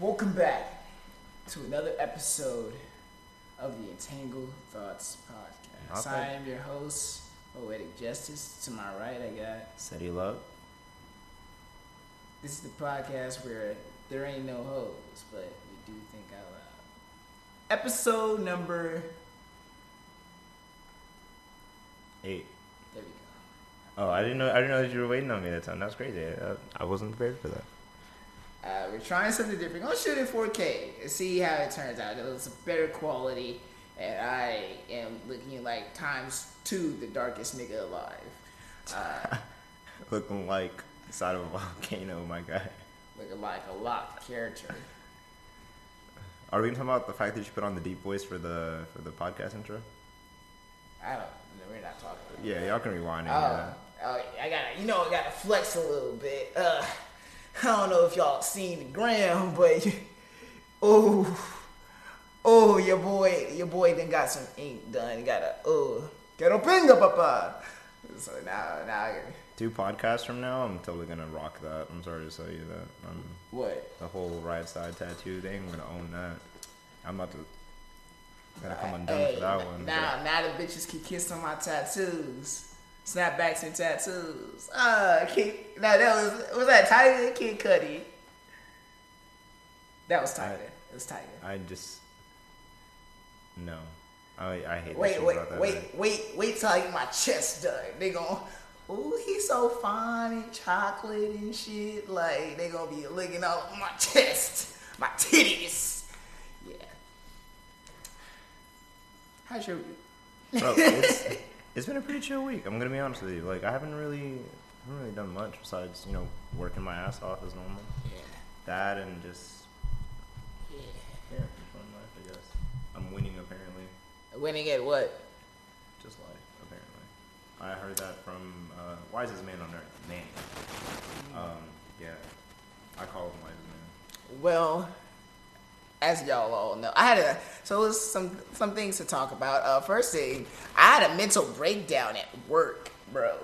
Welcome back to another episode of the Entangled Thoughts podcast. Okay. I am your host, Poetic Justice. To my right, I got City Love. this is the podcast where there ain't no hoes, but we do think out loud. Episode number. Eight. There we go. Oh, I didn't know. I didn't know that you were waiting on me at that time. That's crazy. I, I wasn't prepared for that. Uh, we're trying something different. Gonna shoot in 4K and see how it turns out. It's a better quality, and I am looking like times two the darkest nigga alive. Uh, Looking like the side of a volcano, my guy. looking like a locked character. Are we gonna talk about the fact that you put on the deep voice for the for the podcast intro? I don't. Know, we're not talking. About Yeah, y'all can rewind it. Oh, yeah. oh, I gotta, you know, I gotta flex a little bit. Uh, I don't know if y'all seen the gram, but oh, oh, your boy, your boy then got some ink done. He got a oh, get a pinga, papa. So now, now, I- Two podcasts from now, I'm totally gonna rock that. I'm sorry to tell you that. Um, what? the whole right side tattoo thing, I'm gonna own that. I'm about to gotta come undone Hey, for that one. Now, now the bitches can kiss on my tattoos. Snapbacks and tattoos. Ah, Kid, now that was was that Tyga Kid Cudi. That was Tyga. It was Tyga. I just no. I I hate. Wait, shit wait, that wait, man. wait, wait till I get my chest done. They gon' ooh, he's so fine and chocolate and shit. Like they gonna be licking all over my chest, my titties. Yeah. How's your Bro, it's, been a pretty chill week. I'm gonna be honest with you. Like I haven't really, I haven't really done much besides you know working my ass off as normal. Yeah, That and just yeah. yeah, fun life. I guess I'm winning apparently. Winning at what? Just life apparently. I heard that from uh, wisest man on earth, man. Um, yeah, I call him wisest man. Well, as y'all all know, I had a so it was some some things to talk about. Uh, first thing, I had a mental breakdown at work, bro.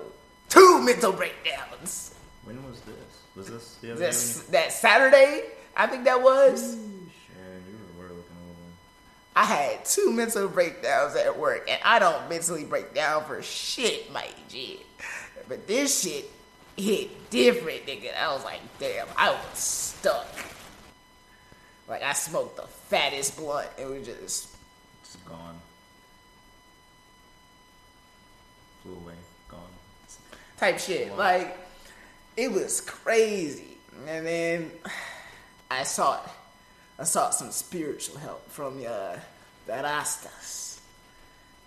Two mental breakdowns. When was this? Was this the other This day? that Saturday, I think that was. When you... Sharon, you were looking over. I had two mental breakdowns at work, and I don't mentally break down for shit, my G. But this shit hit different, nigga. I was like, damn, I was stuck. Like I smoked the fattest blunt. It was just It's gone. Flew away. Gone. type shit. Wow. Like it was crazy. And then I sought I sought some spiritual help from uh, the Rastas.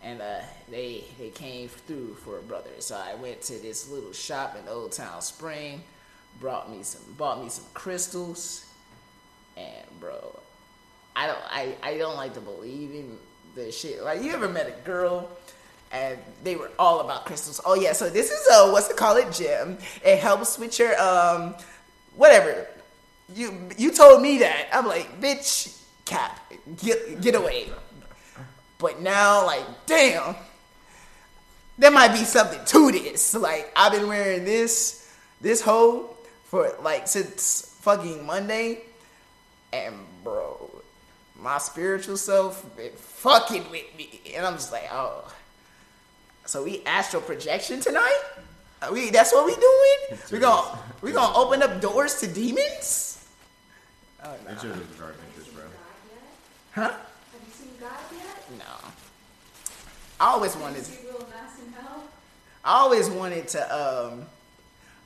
And uh, they they came through for a brother. So I went to this little shop in Old Town Spring, brought me some bought me some crystals, and bro, I don't I, I don't like to believe in the shit. Like you ever met a girl and they were all about crystals. Oh yeah, so this is a what's it called it gem. It helps with your um whatever. You you told me that. I'm like, bitch, cap, get get away. But now, like, damn, there might be something to this. Like, I've been wearing this this hoe for like since fucking Monday, and bro, my spiritual self been fucking with me, and I'm just like, oh. So we astral projection tonight? Are we that's what we doing? We gonna we gonna open up doors to demons? Oh no. It's just a dark interest, bro. Huh? Have you seen God yet? No. I always wanted Is he real nice in hell? I always wanted to um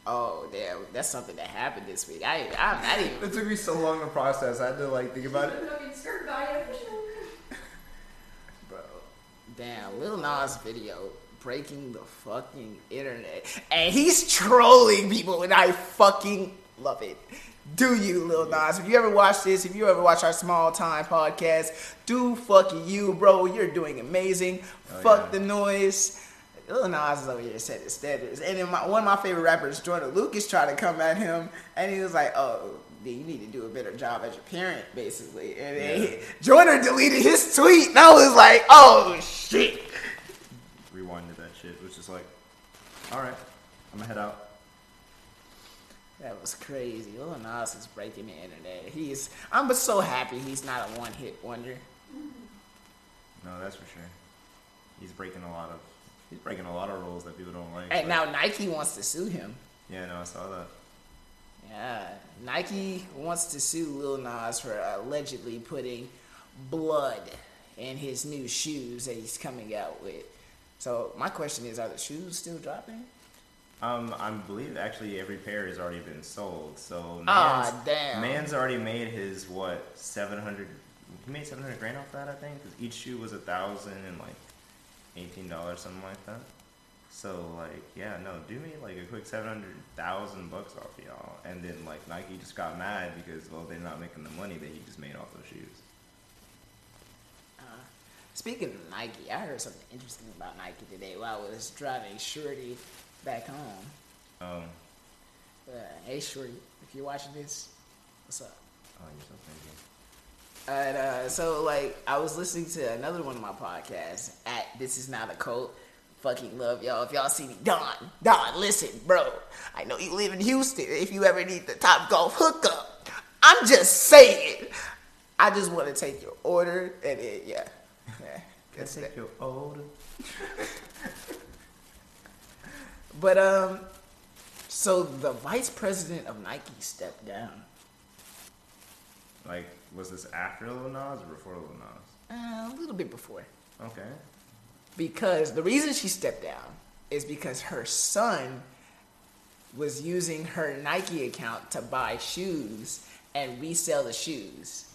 oh damn that's something that happened this week. I I, I didn't even It took me so long to process. I had to like think about it. Fucking skirt God yet? bro. Damn, Lil Nas video breaking the fucking internet. And he's trolling people and I fucking love it. Do you, Lil Nas? If you ever watch this, if you ever watch our small time podcast, do fucking you, bro. You're doing amazing. Oh, Fuck yeah. the noise. Lil Nas is over here setting standards. And then my, one of my favorite rappers, Joyner Lucas, tried to come at him, and he was like, "Oh, then you need to do a better job as your parent, basically." And then Yeah. he, Jordan deleted his tweet, and I was like, "Oh shit!" Rewinded that shit. It was just like, all right, I'm gonna head out. That was crazy. Lil Nas is breaking the internet. He's. I'm but so happy he's not a one hit wonder. No, that's for sure. He's breaking a lot of he's breaking a lot of rules that people don't like. And now Nike wants to sue him. yeah, no, I saw that. Yeah, Nike wants to sue Lil Nas for allegedly putting blood in his new shoes that he's coming out with. So my question is, are the shoes still dropping? Um, I believe actually every pair has already been sold. So man's, Ah, damn. man's already made his what seven hundred. He made seven hundred grand off that, I think, because each shoe was a thousand and like eighteen dollars, something like that. So like, yeah, no, do me like a quick seven hundred thousand bucks off y'all, and then like Nike just got mad because well they're not making the money that he just made off those shoes. Speaking of Nike, I heard something interesting about Nike today while I was driving Shorty back home. Um, Uh, hey Shorty, if you're watching this, what's up? oh, you're so crazy. And uh, so, like, I was listening to another one of my podcasts at This Is Not a Cult. Fucking love y'all. If y'all see me, Don, Don, listen, bro. I know you live in Houston. If you ever need the Top Golf hookup, I'm just saying. I just want to take your order, and it, yeah, yeah. That's Take that. your older. But um, so the vice president of Nike stepped down. Like, was this after Lil Nas or before Lil Nas? Uh, a little bit before. Okay. because the reason she stepped down is because her son was using her Nike account to buy shoes and resell the shoes.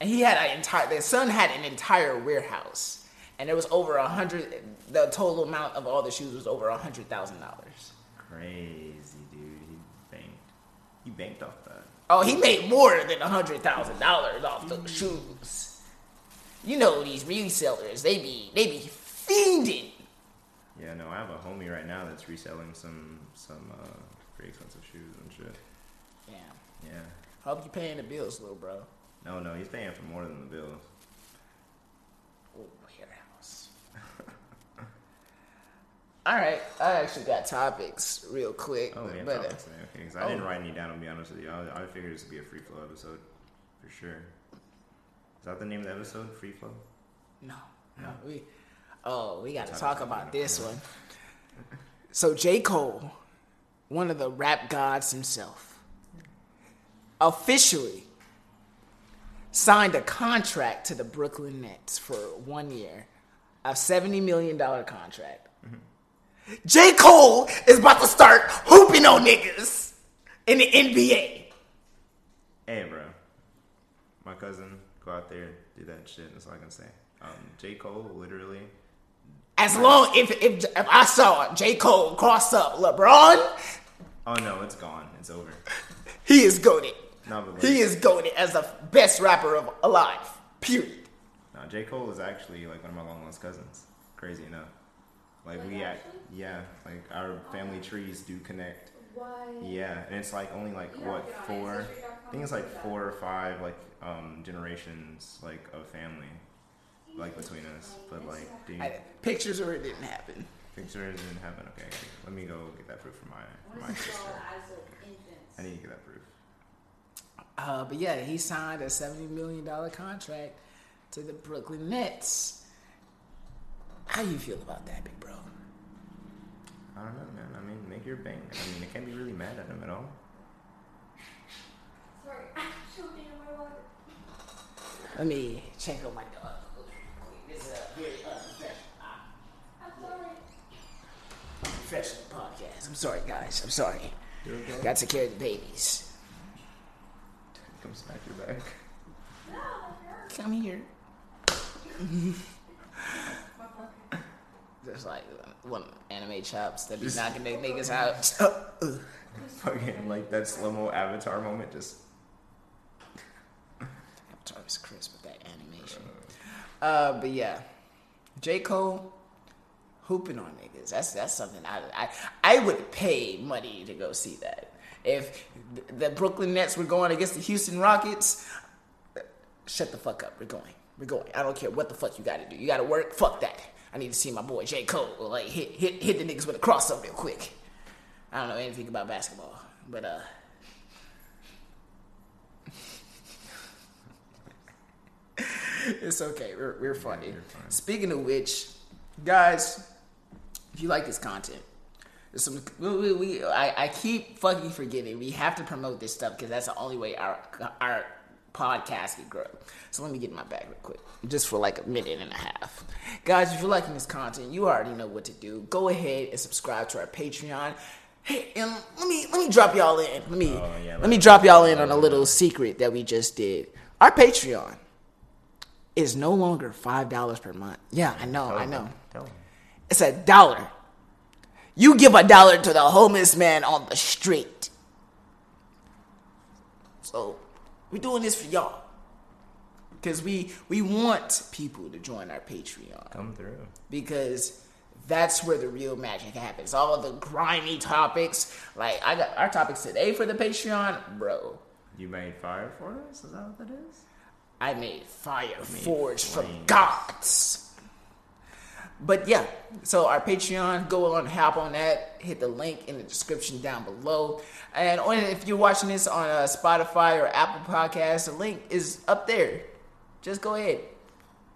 And he had an entire the son had an entire warehouse. And it was over a hundred the total amount of all the shoes was over a hundred thousand dollars. Crazy, dude. He banked. He banked off. Oh, he made more than a hundred thousand dollars off those shoes. You know these resellers, they be they be fiending. Yeah, no, I have a homie right now that's reselling some some uh, pretty expensive shoes and shit. Yeah. Yeah. Hope you paying the bills, little bro. No, no, he's paying for more than the bills. Oh, warehouse. All right, I actually got topics real quick. Oh, yeah, but, topics, man. Okay, because I didn't oh. write any down. To be honest with you, I, I figured this would be a free flow episode for sure. Is that the name of the episode? Free flow. no, no, we. Oh, we got to Talk about this one. So J Cole, one of the rap gods himself, officially signed a contract to the Brooklyn Nets for one year, a seventy million dollar contract. J Cole is about to start hooping on niggas in the NBA. Hey, bro. My cousin, go out there, and do that shit. That's all I can say. Um, J. Cole, literally. As long if if if I saw J Cole cross up LeBron, Oh no, it's gone. It's over. he is goaded. No, He is goaded as the best rapper of alive. Period. No, J. Cole is actually like one of my long lost cousins. Crazy enough. Like Like, we act, yeah, like our family trees do connect. Why? Yeah, and it's like only like You what to get on four? Ancestry.com I think it's like to do that. four or five like um generations like of family, like between us. But like, dude, I, pictures or it didn't happen. pictures didn't happen. Okay, let me go get that proof from my I from my want to see sister. all the eyes of infants. I need to get that proof. Uh, but yeah, he signed a seventy million dollar contract to the Brooklyn Nets. How you feel about that, big bro? I don't know, man. I mean, make your bank. I mean, I can't be really mad at him at all. Sorry, I'm choking on my water. Let me check on my dog. This is a very unprofessional, uh, I'm sorry. professional podcast. I'm sorry, guys. I'm sorry. You okay? Got to care of the babies. Come smack your back. No. Come here. Just like one anime chops that be knocking their niggas out. Fucking like that slow mo avatar moment. Just Avatar was crisp with that animation. Uh, but yeah, J Cole hooping on niggas. That's that's something I I I would pay money to go see that. If the Brooklyn Nets were going against the Houston Rockets, shut the fuck up. We're going. We're going. I don't care what the fuck you got to do. You got to work. Fuck that. I need to see my boy J Cole like hit hit hit the niggas with a crossover real quick. I don't know anything about basketball, but uh. it's okay. We're we're funny. fine. Speaking of which, guys, if you like this content, there's some we, we, we I, I keep fucking forgetting we have to promote this stuff because that's the only way our our podcast can grow. So let me get in my bag real quick, just for like a minute and a half, guys. If you're liking this content, you already know what to do. Go ahead and subscribe to our Patreon. Hey, and let me let me drop y'all in. Let me Oh, yeah, let let me drop y'all in on a little secret that we just did. Our Patreon is no longer five dollars per month. Yeah, I know, I know. It's a dollar. You give a dollar to the homeless man on the street. So we're doing this for y'all. Because we we want people to join our Patreon. Come through. Because that's where the real magic happens. All the grimy topics. Like I got our topics today for the Patreon, bro. You made fire for us? Is that what that is? I made fire made forged from gods. But yeah, so our Patreon, go on, hop on that, hit the link in the description down below. And on, if you're watching this on uh, Spotify or Apple Podcasts, the link is up there. Just go ahead,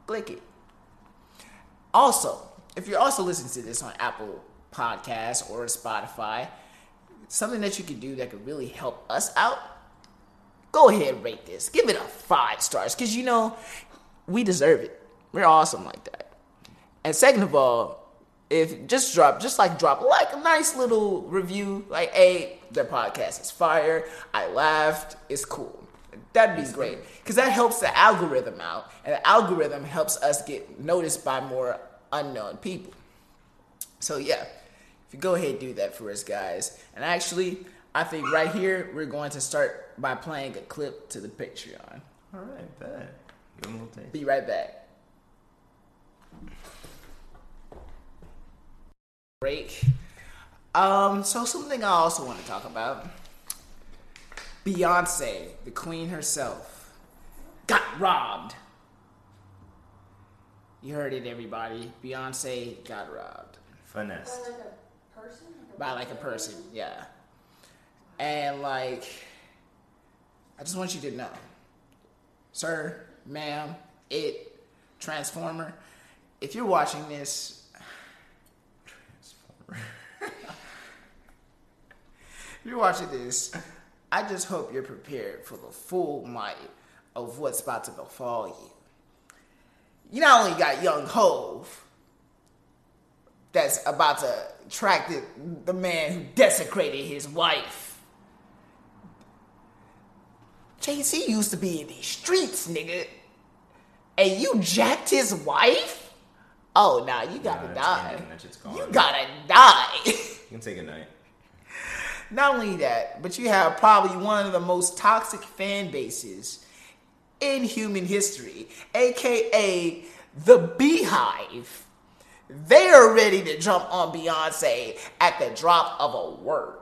click it. Also, if you're also listening to this on Apple Podcasts or Spotify, something that you can do that could really help us out go ahead rate this. Give it a five stars because you know we deserve it. We're awesome like that. And second of all, if just drop, just like drop like a nice little review, like, hey, their podcast is fire. I laughed. It's cool. That'd be great because that helps the algorithm out, and the algorithm helps us get noticed by more unknown people. So yeah, if you go ahead and do that for us, guys. And actually, I think right here we're going to start by playing a clip to the Patreon. All right, bet. Give them a little taste. Be right back. Break. Um, so something I also want to talk about. Beyonce, the queen herself, got robbed. You heard it, everybody. Beyonce got robbed Finesse. By like a person? by like a person, yeah. And like, I just want you to know, sir, ma'am, it, transformer, if you're watching this, you're watching this, I just hope you're prepared for the full might of what's about to befall you. You not only got young Hove, that's about to track the, the man who desecrated his wife. Jay-Z used to be in these streets, nigga. And you jacked his wife? Oh, nah, you gotta Nah, die. ending. That shit's gone. You gotta die. You can take a night. Not only that, but you have probably one of the most toxic fan bases in human history, aka the Beehive. They are ready to jump on Beyonce at the drop of a word.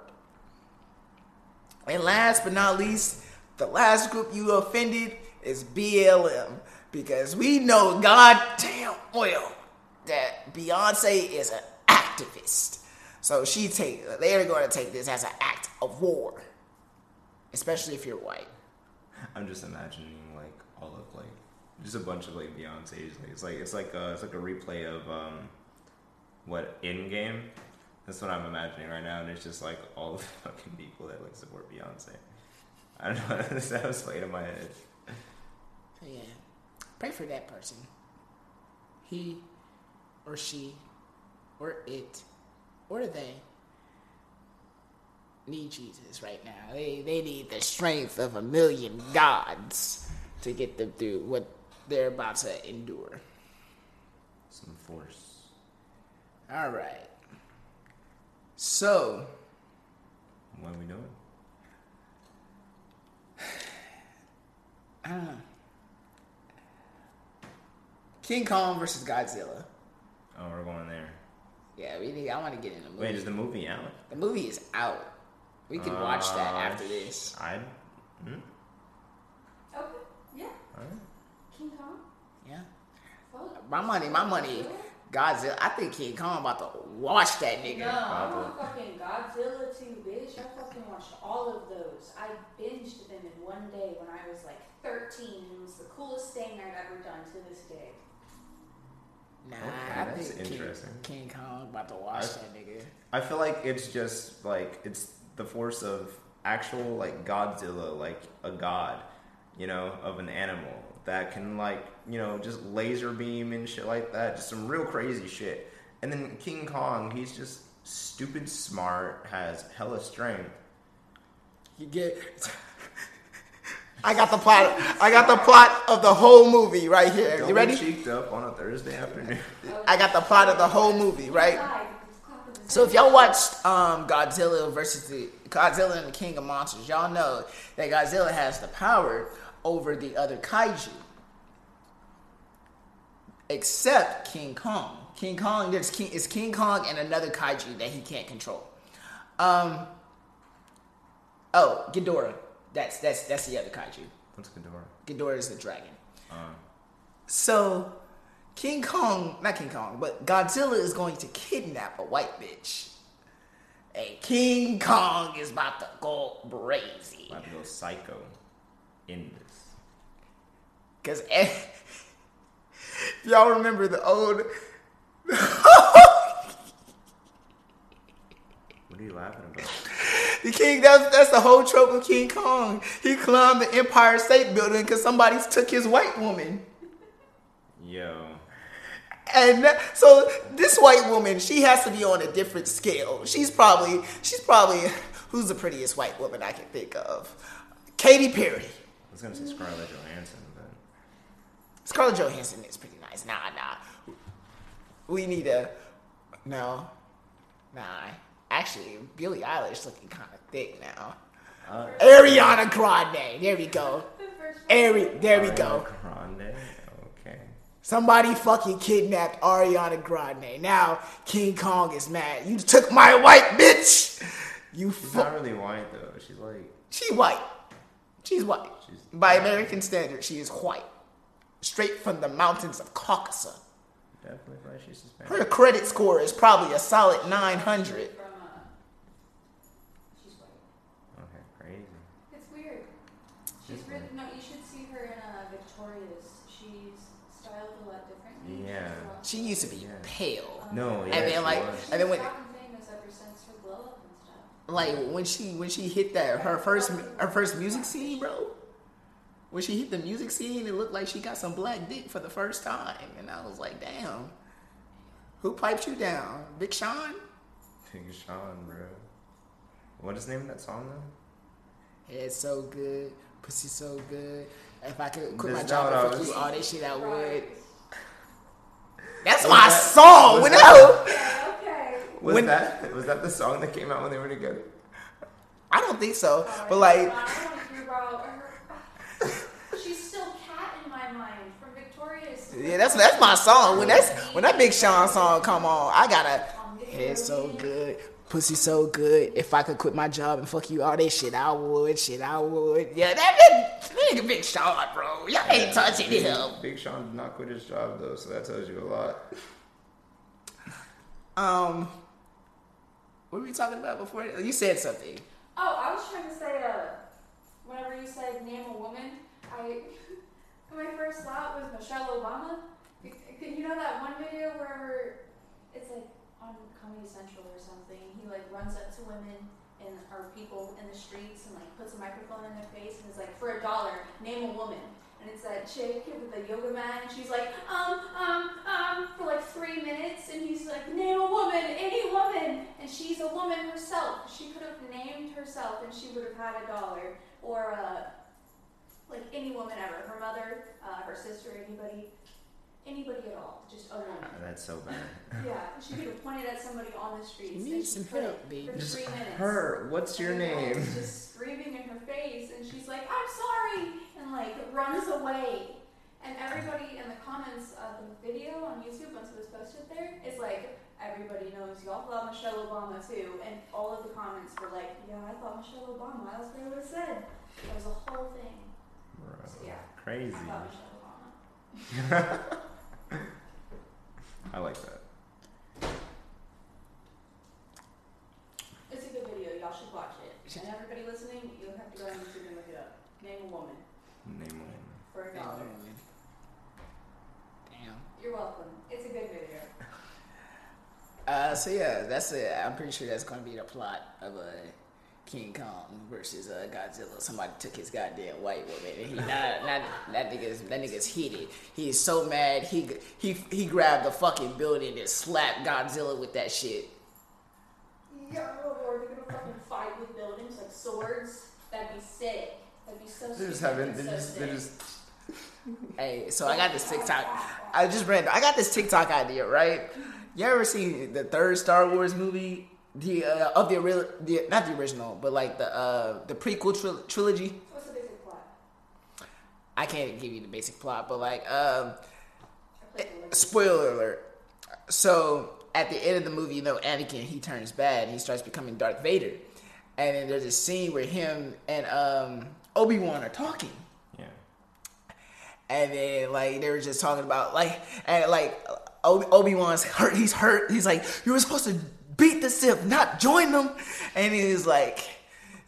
And last but not least, the last group you offended is BLM because we know goddamn well that Beyonce is an activist. So she take they are going to take this as an act of war, especially if you're white. I'm just imagining like all of like just a bunch of like Beyonce's. Like it's like it's like a, it's like a replay of um what in game. That's what I'm imagining right now, and it's just like all the fucking people that like support Beyonce. I don't know. that was playing in my head. Yeah, pray for that person. He, or she, or it, or do they need Jesus right now. They they need the strength of a million gods to get them through what they're about to endure. Some force. All right. So What are we doing? I don't know. King Kong versus Godzilla. Oh, we're going there. Yeah, we need. I want to get in the movie. Wait, is the movie out? the movie is out. We can watch that Uh, after this. I. Hmm? Okay, yeah. Alright. King Kong? Yeah. Fuck. My money, my money. Godzilla. I think King Kong about to watch that nigga. No, nigga. I want fucking Godzilla to bitch, I fucking watched all of those. I binged them in one day when I was like 13. and It was the coolest thing I've ever done to this day. Nah, Okay, that's interesting. King, King Kong about to watch I- that nigga. I feel like it's just like it's the force of actual like Godzilla, like a god, you know, of an animal that can like you know just laser beam and shit like that, just some real crazy shit. And then King Kong, he's just stupid smart, has hella strength. You get. I got the plot. I got the plot of the whole movie right here. Don't You ready? cheeked up on a Thursday afternoon. I got the plot of the whole movie, right? So if y'all watched um, Godzilla versus the Godzilla and the King of Monsters, y'all know that Godzilla has the power over the other kaiju, except King Kong. King Kong, there's King, it's King Kong and another kaiju that he can't control. Um. Oh, Ghidorah. That's that's that's the other kaiju. What's Ghidorah? Ghidorah is the dragon. Uh, So, King Kong, not King Kong, but Godzilla is going to kidnap a white bitch. And King Kong is about to go crazy. about to go psycho in this. Because eh, y'all remember the old. What are you laughing about? The king, that's, that's the whole trope of King Kong. He climbed the Empire State Building because somebody took his white woman. Yo, And that- so this white woman, she has to be on a different scale. She's probably, she's probably, who's the prettiest white woman I can think of? Katy Perry. I was gonna say Scarlett Johansson, but Scarlett Johansson is pretty nice. Nah, nah. We need a, no, nah. Actually, Billie Eilish looking kind of thick now. uh, Ariana Grande. There we go. Ari, there we go. Grande. Okay. Somebody fucking kidnapped Ariana Grande. Now King Kong is mad. You took my white bitch. You She's fu- not really white though. She's like She white. She's white. She's- By American standards, she is white. Straight from the mountains of Caucasus. definitely like she's Hispanic. Her credit score is probably a solid 900. From, uh, she's white. Okay, crazy. It's weird. She's It's really, weird. no, you should see her in uh, Victorious. She's styled a lot differently. Yeah. She used to be Uh, pale. No, yeah, And then, she like- was. And then when- gotten famous ever since her glow up and stuff. Like when she when she hit that her first her first music scene, bro. When she hit the music scene, it looked like she got some black dick for the first time, and I was like, damn. Who piped you down, Big Sean? Big Sean, bro. What is the name of that song though? It's so good, pussy so good. If I could quit my job not and what fuck you all this shit, I would. Right. That's Was my that- song. was When that- Okay, okay. Was When- that was that the song that came out when they were together? I don't think so, oh, Alright, but like, I don't want to hear about her. She's still cat in my mind from Victorious. yeah, that's that's my song. When that's when that Big Sean song come on, I gotta. Head so good, pussy so good. If I could quit my job and fuck you all this shit, I would. Shit, I would. Yeah, that, that nigga Big Sean, bro. Y'all ain't touching Big, him. Big Sean did not quit his job though, so that tells you a lot. Um, what were we talking about before? You said something. Oh, I was trying to say, uh, whenever you said name a woman, I my first thought was Michelle Obama. Can you know that one video where it's like on Comedy Central or something? He like runs up to women and or people in the streets and like puts a microphone in their face and is like, for a dollar, name a woman. And it's that chick with the yoga mat, and she's like, um, um, um, for like three minutes, and he's like, name a woman, any woman, and she's a woman herself. She could have named herself, and she would have had a dollar, or uh, like any woman ever, her mother, uh, her sister, anybody, anybody at all, just a woman. Ah, that's so bad. Yeah, she could have pointed at somebody on the street. You need some help, baby. For Just three minutes. her. What's your And the name? is Just screaming in her face, and she's like, "I'm sorry," and like runs away. And everybody in the comments of the video on YouTube, once it was posted there, is like, "Everybody knows y'all love Michelle Obama too," and all of the comments were like, "Yeah, I thought Michelle Obama. That's what I would have said." It was a whole thing. Bro, So, yeah. Crazy. I thought Michelle Obama. I like that. It's a good video. Y'all should watch it. And everybody listening, you'll have to go on YouTube and look it up. Name a woman. Name a woman. For a dollar. Damn. You're welcome. It's a good video. Uh, so yeah, that's it. I'm pretty sure that's going to be the plot of a King Kong versus uh, Godzilla. Somebody took his goddamn white woman, and he not, not that nigga's that nigga's heated. He is so mad. He he he grabbed the fucking building and slapped Godzilla with that shit. Yeah, or they're gonna fucking fight with buildings like swords. That'd be sick. That'd be so They're just stupid having. They're so just. They're sick. just. Hey, so I got this TikTok. I just ran. I got this TikTok idea, right? You ever seen the third Star Wars movie? The uh, of the, ori- the not the original, but like the uh, the prequel tril- trilogy. What's the basic plot? I can't give you the basic plot, but like um, I played the Lego. spoiler alert. So at the end of the movie, you know, Anakin he turns bad. And he starts becoming Darth Vader, and then there's a scene where him and um, Obi Wan are talking. Yeah. And then like they were just talking about like and like Obi Wan's hurt. He's hurt. He's like you were supposed to beat the Sith, not join them. And he's like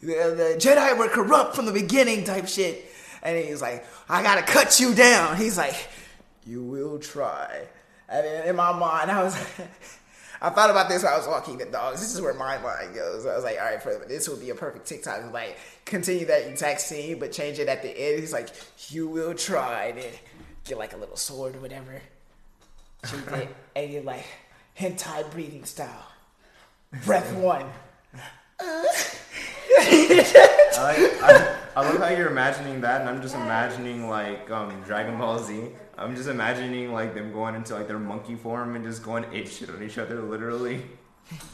the, the Jedi were corrupt from the beginning, type shit. And he's like I gotta cut you down. He's like you will try. And then in my mind, I was. I thought about this while I was walking the dogs. This is where my mind goes. I was like, all right, for this would be a perfect TikTok. Like, continue that exact scene, but change it at the end. He's like, you will try. And then get like a little sword or whatever. And you're like, hentai breathing style. Breath one. I, I, I love how you're imagining that, and I'm just imagining like um, Dragon Ball Z. I'm just imagining like them going into like their monkey form and just going ape shit on each other, literally.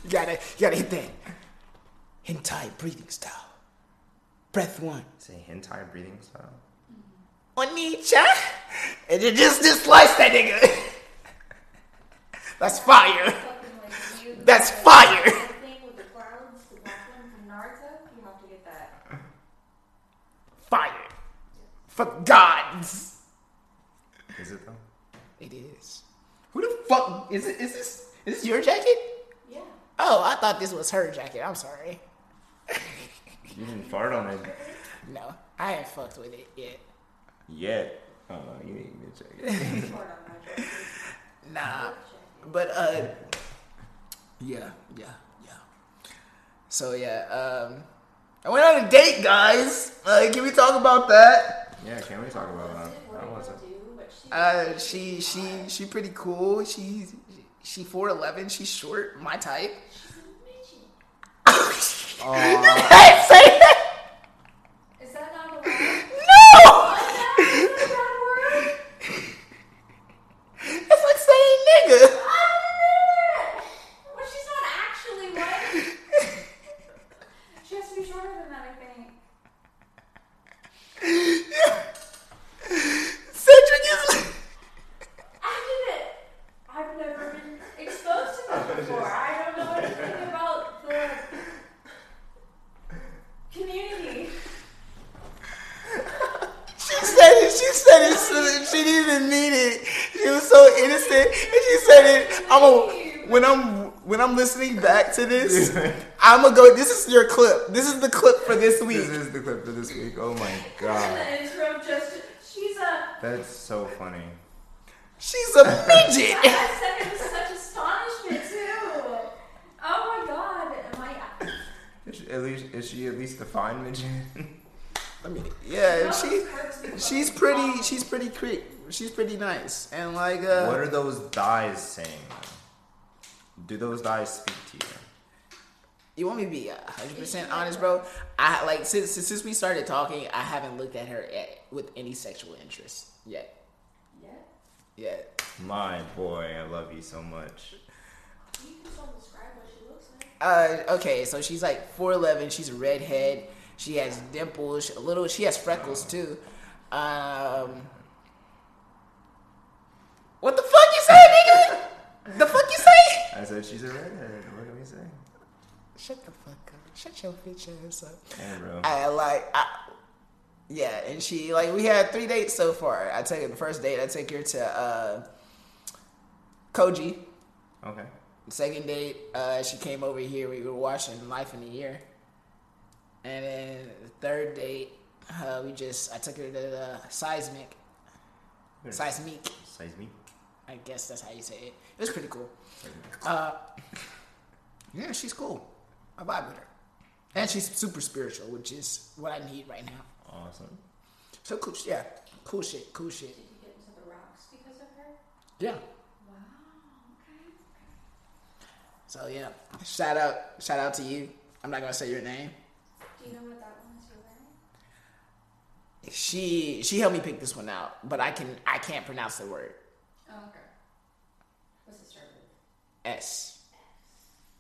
You gotta, you gotta hit that. Hentai breathing style. Breath one. Say hentai breathing style. Onicha. And you just, just slice that nigga. That's fire. Fucking, like, you- That's fire. the thing with the clouds, the black one from Naruto. You have to get that. Fire. For gods. Is it though? It is. Who the fuck is it? Is this is this your jacket? Yeah. Oh, I thought this was her jacket. I'm sorry. You didn't fart on it No, I ain't fucked with it yet. yet. Oh, you ain't even check it. Hard on my jacket. Nah, but uh, yeah, yeah, yeah. So yeah, um, I went on a date, guys. Uh, can we talk about that? yeah, can we talk about that? What How was it? do? What she Uh, she she she pretty cool. She she four eleven. She's short, my type. She's a you can't say that. Is that not a word? No, Is that a word? it's like saying nigga. Well, she's not actually white. She has to be shorter than that, I think. Cedric is. I did it. I've never been exposed to that before. I don't know anything about the community. She said it. She said it. so- She didn't even mean it. She was so innocent, and she said it. I'm a, when I'm when I'm listening back to this, I'm gonna go. This is your clip. This is the clip for this week. This is the clip for this week. Oh my And god. the intro just, she's a, That's so funny. She's a midget. I said it with such astonishment too. Oh my god. Am I, Is she, at least is she at least the fine midget? I mean, yeah, she it hurts me she's pretty. She's pretty cre She's pretty nice, and like uh, what are those dyes saying? Do those dyes speak to you? You want me to be hundred percent honest, bro? I like since since we started talking, I haven't looked at her at, with any sexual interest yet. Yeah. Yet. My boy, I love you so much. You can still describe what she looks like. Uh, okay, so she's like four eleven. She's a redhead. She has dimples. A little. She has freckles too. Um. What the fuck you say, nigga? The fuck you say? I said she's a redhead. What can we say? Shut the fuck up. Shut your bitch ass up. Hey. I like, I, yeah, and she like we had three dates so far. I take her the first date. I take her to uh, Koji. Okay. Second date, uh, she came over here. We were watching Life in a Year, and then the third date, Uh, we just I took her to the seismic, seismic. Seismic. I guess that's how you say it. It was pretty cool. Uh, yeah, she's cool. I vibe with her, and she's super spiritual, which is what I need right now. Awesome. So cool, yeah, cool shit, cool shit. Did you get into the rocks because of her? Yeah. Wow. Okay. So yeah, shout out, shout out to you. I'm not gonna say your name. Do you know what that one's you're wearing? She she helped me pick this one out, but I can I can't pronounce the word Oh, okay. What's it start with? S.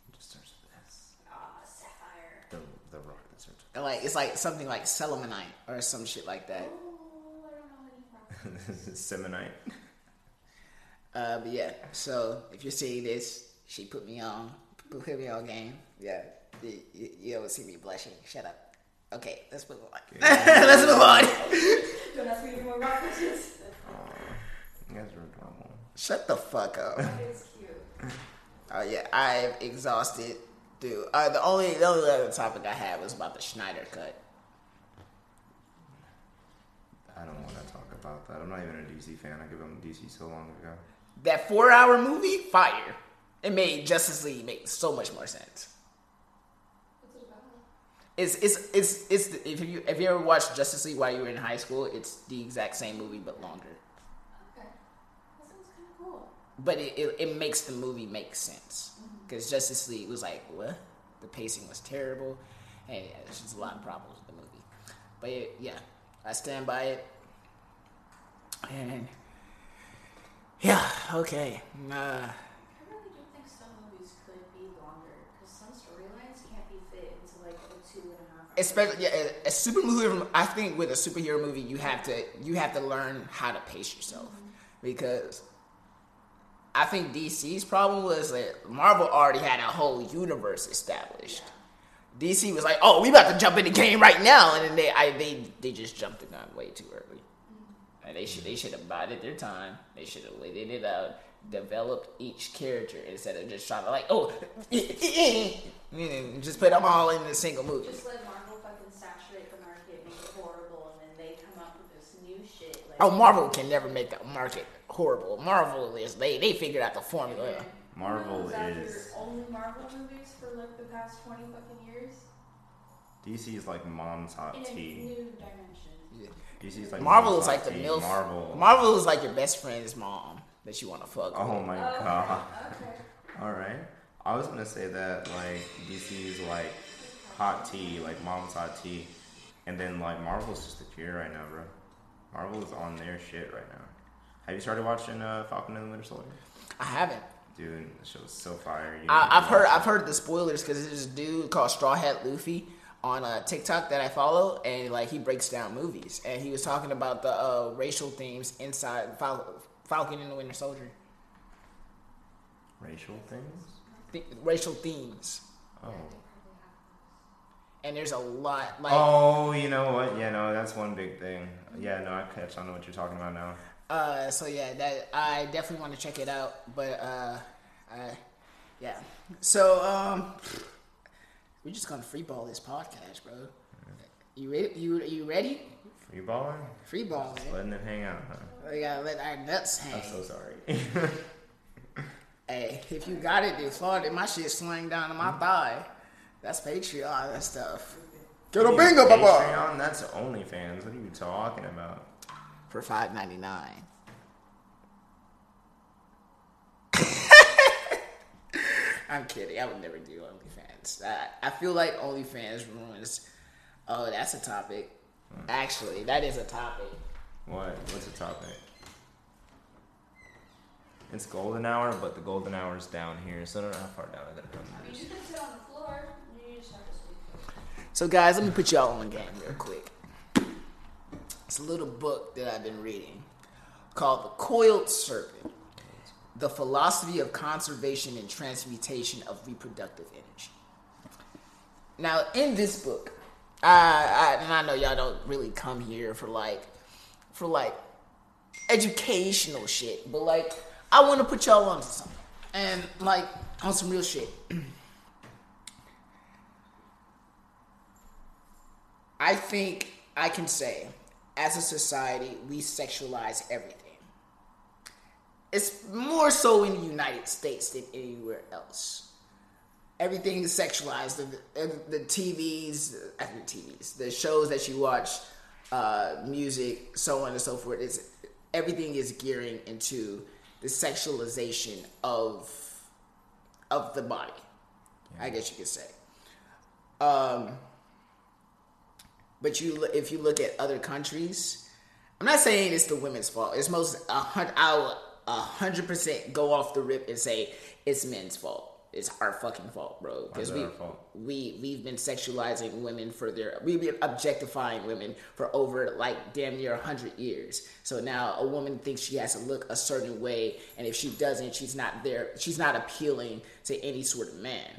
It just starts with S. Ah, sapphire. The, the rock that starts Like it's like something like Selamonite or some shit like that. Oh, I don't know any rocks. with Semonite. Uh, but yeah, so if you're seeing this, she put me on, put me on game. Yeah, you, you, you don't see me blushing. Shut up. Okay, let's move on. let's move on. Don't ask me any more rock questions. You guys are adorable. Shut the fuck up. It's cute. Oh yeah, I'm exhausted, dude. Uh, the only the only other topic I had was about the Snyder cut. I don't want to talk about that. I'm not even a DC fan. I give them DC so long ago. That four hour movie, fire. It made Justice League make so much more sense. What's it about? It's it's it's it's the, if you if you ever watched Justice League while you were in high school, it's the exact same movie but longer. Okay. That sounds kind of cool. But it, it, it makes the movie make sense because Justice League was like what the pacing was terrible, and yeah, there's just a lot of problems with the movie. But it, yeah, I stand by it, and yeah, okay. Uh, I really do think some movies could be longer because some storylines can't be fit into like a two and a half. especially yeah, a, a superhero. I think with a superhero movie, you have to you have to learn how to pace yourself because I think DC's problem was that Marvel already had a whole universe established. DC was like, "Oh, we about to jump in the game right now," and then they I, they they just jumped the gun way too early. And they should they should have bided their time. They should have waited it out, developed each character instead of just trying to like, oh, just put them all in a single movie. Just let Marvel fucking saturate the market, make it horrible, and then they come up with this new shit. Like, Oh, Marvel can never make the market horrible. Marvel is they they figured out the formula. Marvel Was that is your only Marvel movies for like the past twenty fucking years DC is like mom's hot in a tea. new dimension. DC is like Marvel mom's is like the tea. milf. Marvel. Marvel is like your best friend's mom that you want to fuck. Oh with. my Okay, god. Okay. All right. I was gonna say that like DC is like hot tea, like mom's hot tea, and then like Marvel's just a cure right now, bro. Marvel is on their shit right now. Have you started watching uh, Falcon and the Winter Soldier? I haven't. Dude, the show's so fire. I, I've heard watch I've heard the spoilers because there's this dude called Straw Hat Luffy on uh, TikTok that I follow, and like he breaks down movies, and he was talking about the uh, racial themes inside Fal- Falcon and the Winter Soldier. racial things. Th- racial themes, Oh. and there's a lot like. Oh, you know what? Yeah, no, that's one big thing. Yeah, no, I catch on to what you're talking about now. Uh, so yeah, that I definitely want to check it out. But uh, I, yeah. So um, we're just gonna freeball this podcast, bro. You ready? You you ready? Free balling? Freeball, man. Letting it hang out, huh? We gotta let our nuts hang. Out. I'm so sorry. Hey, if you got it, then Florida, my shit slang down to my thigh. That's Patreon and stuff. Get a bingo, papa. Patreon? That's OnlyFans. What are you talking about? For five ninety nine. I'm kidding. I would never do OnlyFans. I, I feel like OnlyFans ruins. Oh, that's a topic. Actually, that is a topic. What? What's the topic? It's golden hour, but the golden hour is down here, so I don't know how far down I gotta I mean, come. you can sit on the floor. You just have to sleep. So, guys, let me put y'all on game real quick. It's a little book that I've been reading called The Coiled Serpent The Philosophy of Conservation and Transmutation of Reproductive Energy. Now, in this book, I, I, and I know y'all don't really come here for like, for like educational shit, but like, I want to put y'all onto something. And like, on some real shit. I think I can say, as a society, we sexualize everything. It's more so in the United States than anywhere else. Everything is sexualized. The, the TVs, uh, the TVs, the shows that you watch, uh, music, so on and so forth. It's everything is gearing into the sexualization of of the body. I guess you could say. Um, but you, if you look at other countries, I'm not saying it's the women's fault. It's most a hundred. I'll a hundred percent go off the rip and say it's men's fault. It's our fucking fault, bro. Because we it our fault? we we've been sexualizing women for their we've been objectifying women for over like damn near hundred years. So now a woman thinks she has to look a certain way, and if she doesn't, she's not there. She's not appealing to any sort of man.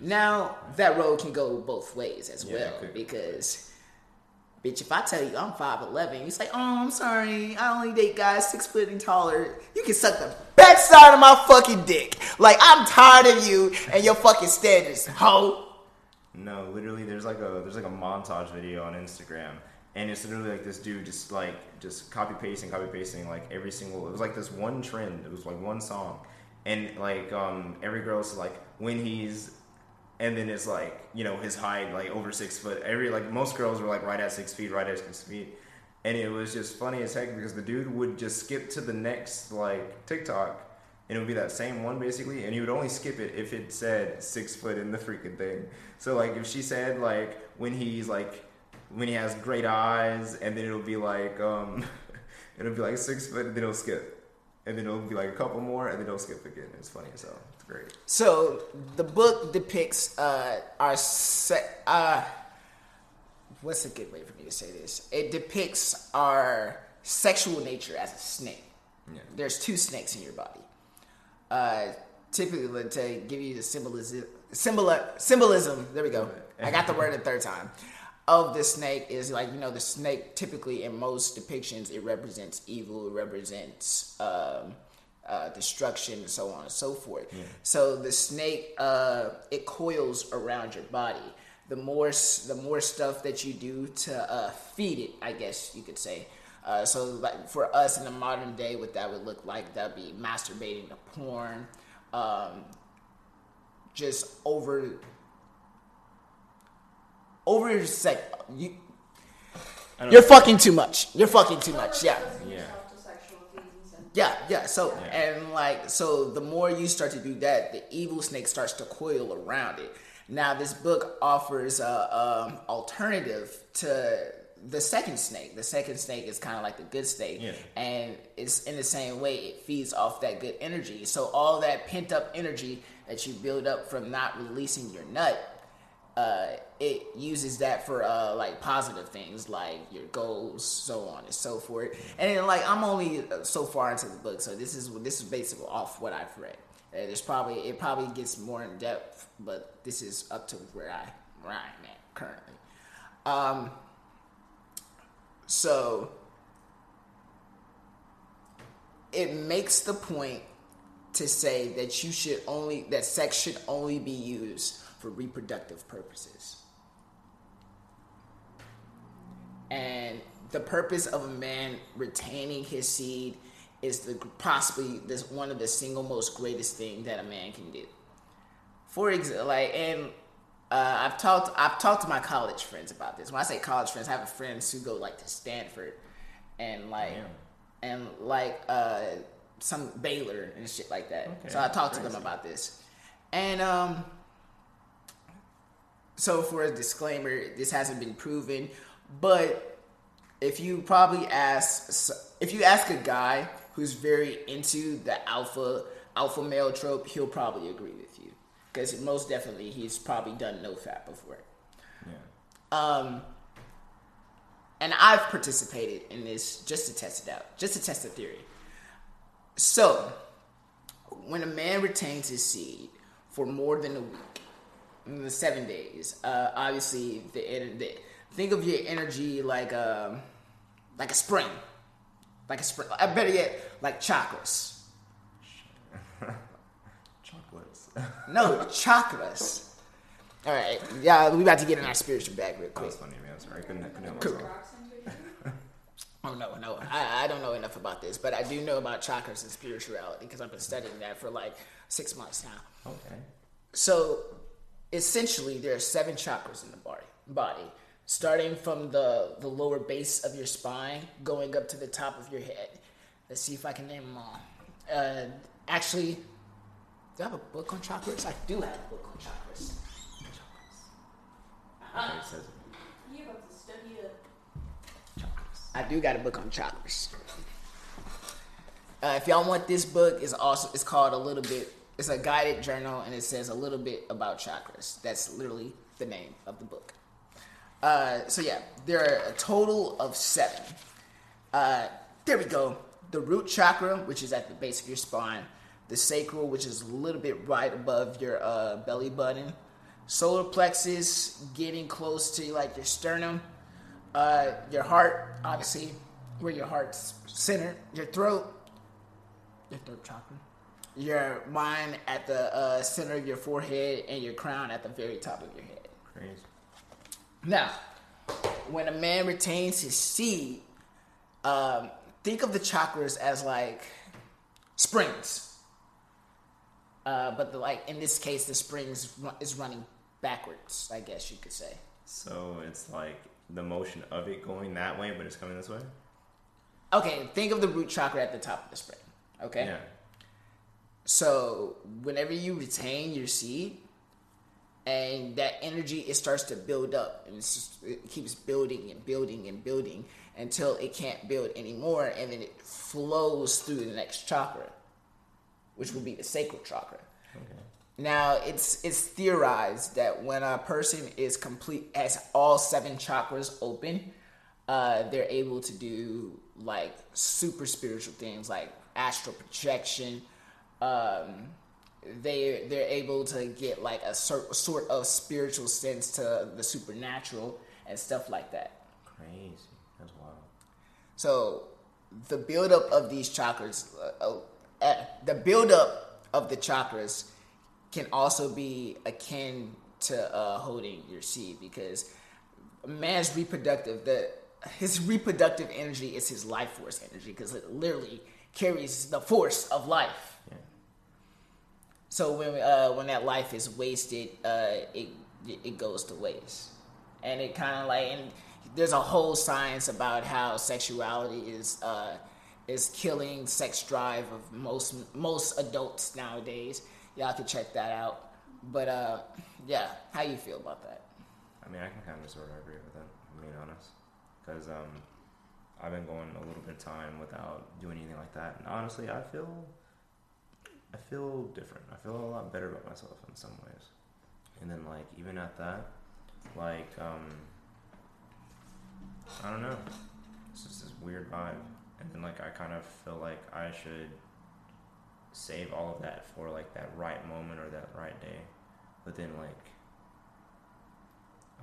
Now that road can go both ways as Yeah, well because. Bitch, if I tell you I'm 5'11, you say, oh, I'm sorry, I only date guys six foot and taller. You can suck the backside of my fucking dick. Like, I'm tired of you and your fucking standards, ho. No, literally, there's like a there's like a montage video on Instagram, and it's literally like this dude just like just copy pasting, copy pasting like every single. It was like this one trend. It was like one song, and like um every girl's like when he's, and then it's like you know his height like over six foot. Every like most girls were like right at six feet, right at six feet, and it was just funny as heck because the dude would just skip to the next like TikTok. And it would be that same one basically, and he would only skip it if it said six foot in the freaking thing. So like if she said like when he's like when he has great eyes, and then it'll be like um it'll be like six foot, and then it'll skip, and then it'll be like a couple more, and then it'll skip again. It's funny as hell. Great. So the book depicts uh, our se- uh, what's a good way for me to say this? It depicts our sexual nature as a snake. Yeah. There's two snakes in your body. Uh, typically, to give you the symbolism, symbol, symbolism. There we go. I got the word a third time. Of the snake is like you know the snake. Typically, in most depictions, it represents evil. It represents um, uh, destruction, and so on and so forth. So the snake, uh, it coils around your body. The more, the more stuff that you do to uh, feed it, I guess you could say. Uh, so like for us in the modern day, what that would look like, that'd be masturbating to porn, um, just over, over sex. You, you're know. fucking too much. You're fucking too much. Yeah. Yeah. Yeah, yeah. So Yeah. and like so, the more you start to do that, the evil snake starts to coil around it. Now, this book offers a um, alternative to the second snake. The second snake is kind of like the good snake, Yeah. and it's in the same way it feeds off that good energy. So all that pent up energy that you build up from not releasing your nut uh, it uses that for uh, like positive things like your goals, so on and so forth. And then, like I'm only uh, so far into the book, so this is this is basically off what I've read. Uh, there's probably it probably gets more in depth, but this is up to where I where I'm at currently. Um, so it makes the point to say that you should only that sex should only be used for reproductive purposes. And the purpose of a man retaining his seed is the possibly this one of the single most greatest thing that a man can do. For example, like and uh, I've talked I've talked to my college friends about this. When I say college friends, I have friends who go like to Stanford and like Damn. and like uh, some Baylor and shit like that. Okay, so I talked to them about this, and um, so for a disclaimer, this hasn't been proven, but if you probably ask if you ask a guy who's very into the alpha alpha male trope, he'll probably agree with you because most definitely he's probably done NoFap before. Yeah. Um, and I've participated in this just to test it out, just to test the theory. So, when a man retains his seed for more than a week, the seven days, uh, obviously the, the think of your energy like um like a spring, like a spring. I better yet like chakras. Chocolates. No, chakras. All right, yeah, we about to get in our spiritual bag real That quick. was funny, man. Sorry, I couldn't, I couldn't help Cool. myself. Rocks into it. Oh no, no, I, I don't know enough about this, but I do know about chakras and spirituality because I've been studying that for like six months now. Okay. So essentially, there are seven chakras in the body. Body, starting from the the lower base of your spine, going up to the top of your head. Let's see if I can name them all. Uh, actually, do I have a book on chakras? I do have a book on chakras. Okay, it You have to study it. chakras. I do got a book on chakras. Uh, if y'all want this book, it's also it's called a little bit. It's a guided journal, and it says a little bit about chakras. That's literally the name of the book. Uh, so yeah, there are a total of seven. Uh, there we go. The root chakra, which is at the base of your spine. The sacral, which is a little bit right above your uh, belly button. Solar plexus, getting close to like your sternum. Uh, your heart, obviously, where your heart's centered. Your throat, your throat chakra. Your mind at the uh, center of your forehead, and your crown at the very top of your head. Crazy. Now, when a man retains his seed, um, think of the chakras as like springs. Uh, but the, like in this case, the springs is running backwards. I guess you could say. So it's like the motion of it going that way, but it's coming this way. Okay, think of the root chakra at the top of the spring. Okay. Yeah. So whenever you retain your seed, and that energy it starts to build up, and it's just, it keeps building and building and building until it can't build anymore, and then it flows through the next chakra, which will be the sacral chakra. Okay. Now it's it's theorized that when a person is complete has all seven chakras open, uh, they're able to do like super spiritual things like astral projection. Um, they they're able to get like a sort sort of spiritual sense to the supernatural and stuff like that. Crazy. That's wild. So the buildup of these chakras, uh, uh, the buildup of the chakras can also be akin to uh, holding your seed because man's reproductive, the his reproductive energy is his life force energy because it literally carries the force of life. So when uh, when that life is wasted, uh, it it goes to waste, and it kind of like and there's a whole science about how sexuality is uh, is killing sex drive of most most adults nowadays. Y'all can check that out. But uh, yeah, how you feel about that? I mean, I can kind of sort of agree with it. I'm being honest, because um, I've been going a little bit of time without doing anything like that, and honestly, I feel, I feel different. I feel a lot better about myself in some ways, and then like even at that, like um, I don't know, it's just this weird vibe, and then like I kind of feel like I should save all of that for like that right moment or that right day, but then like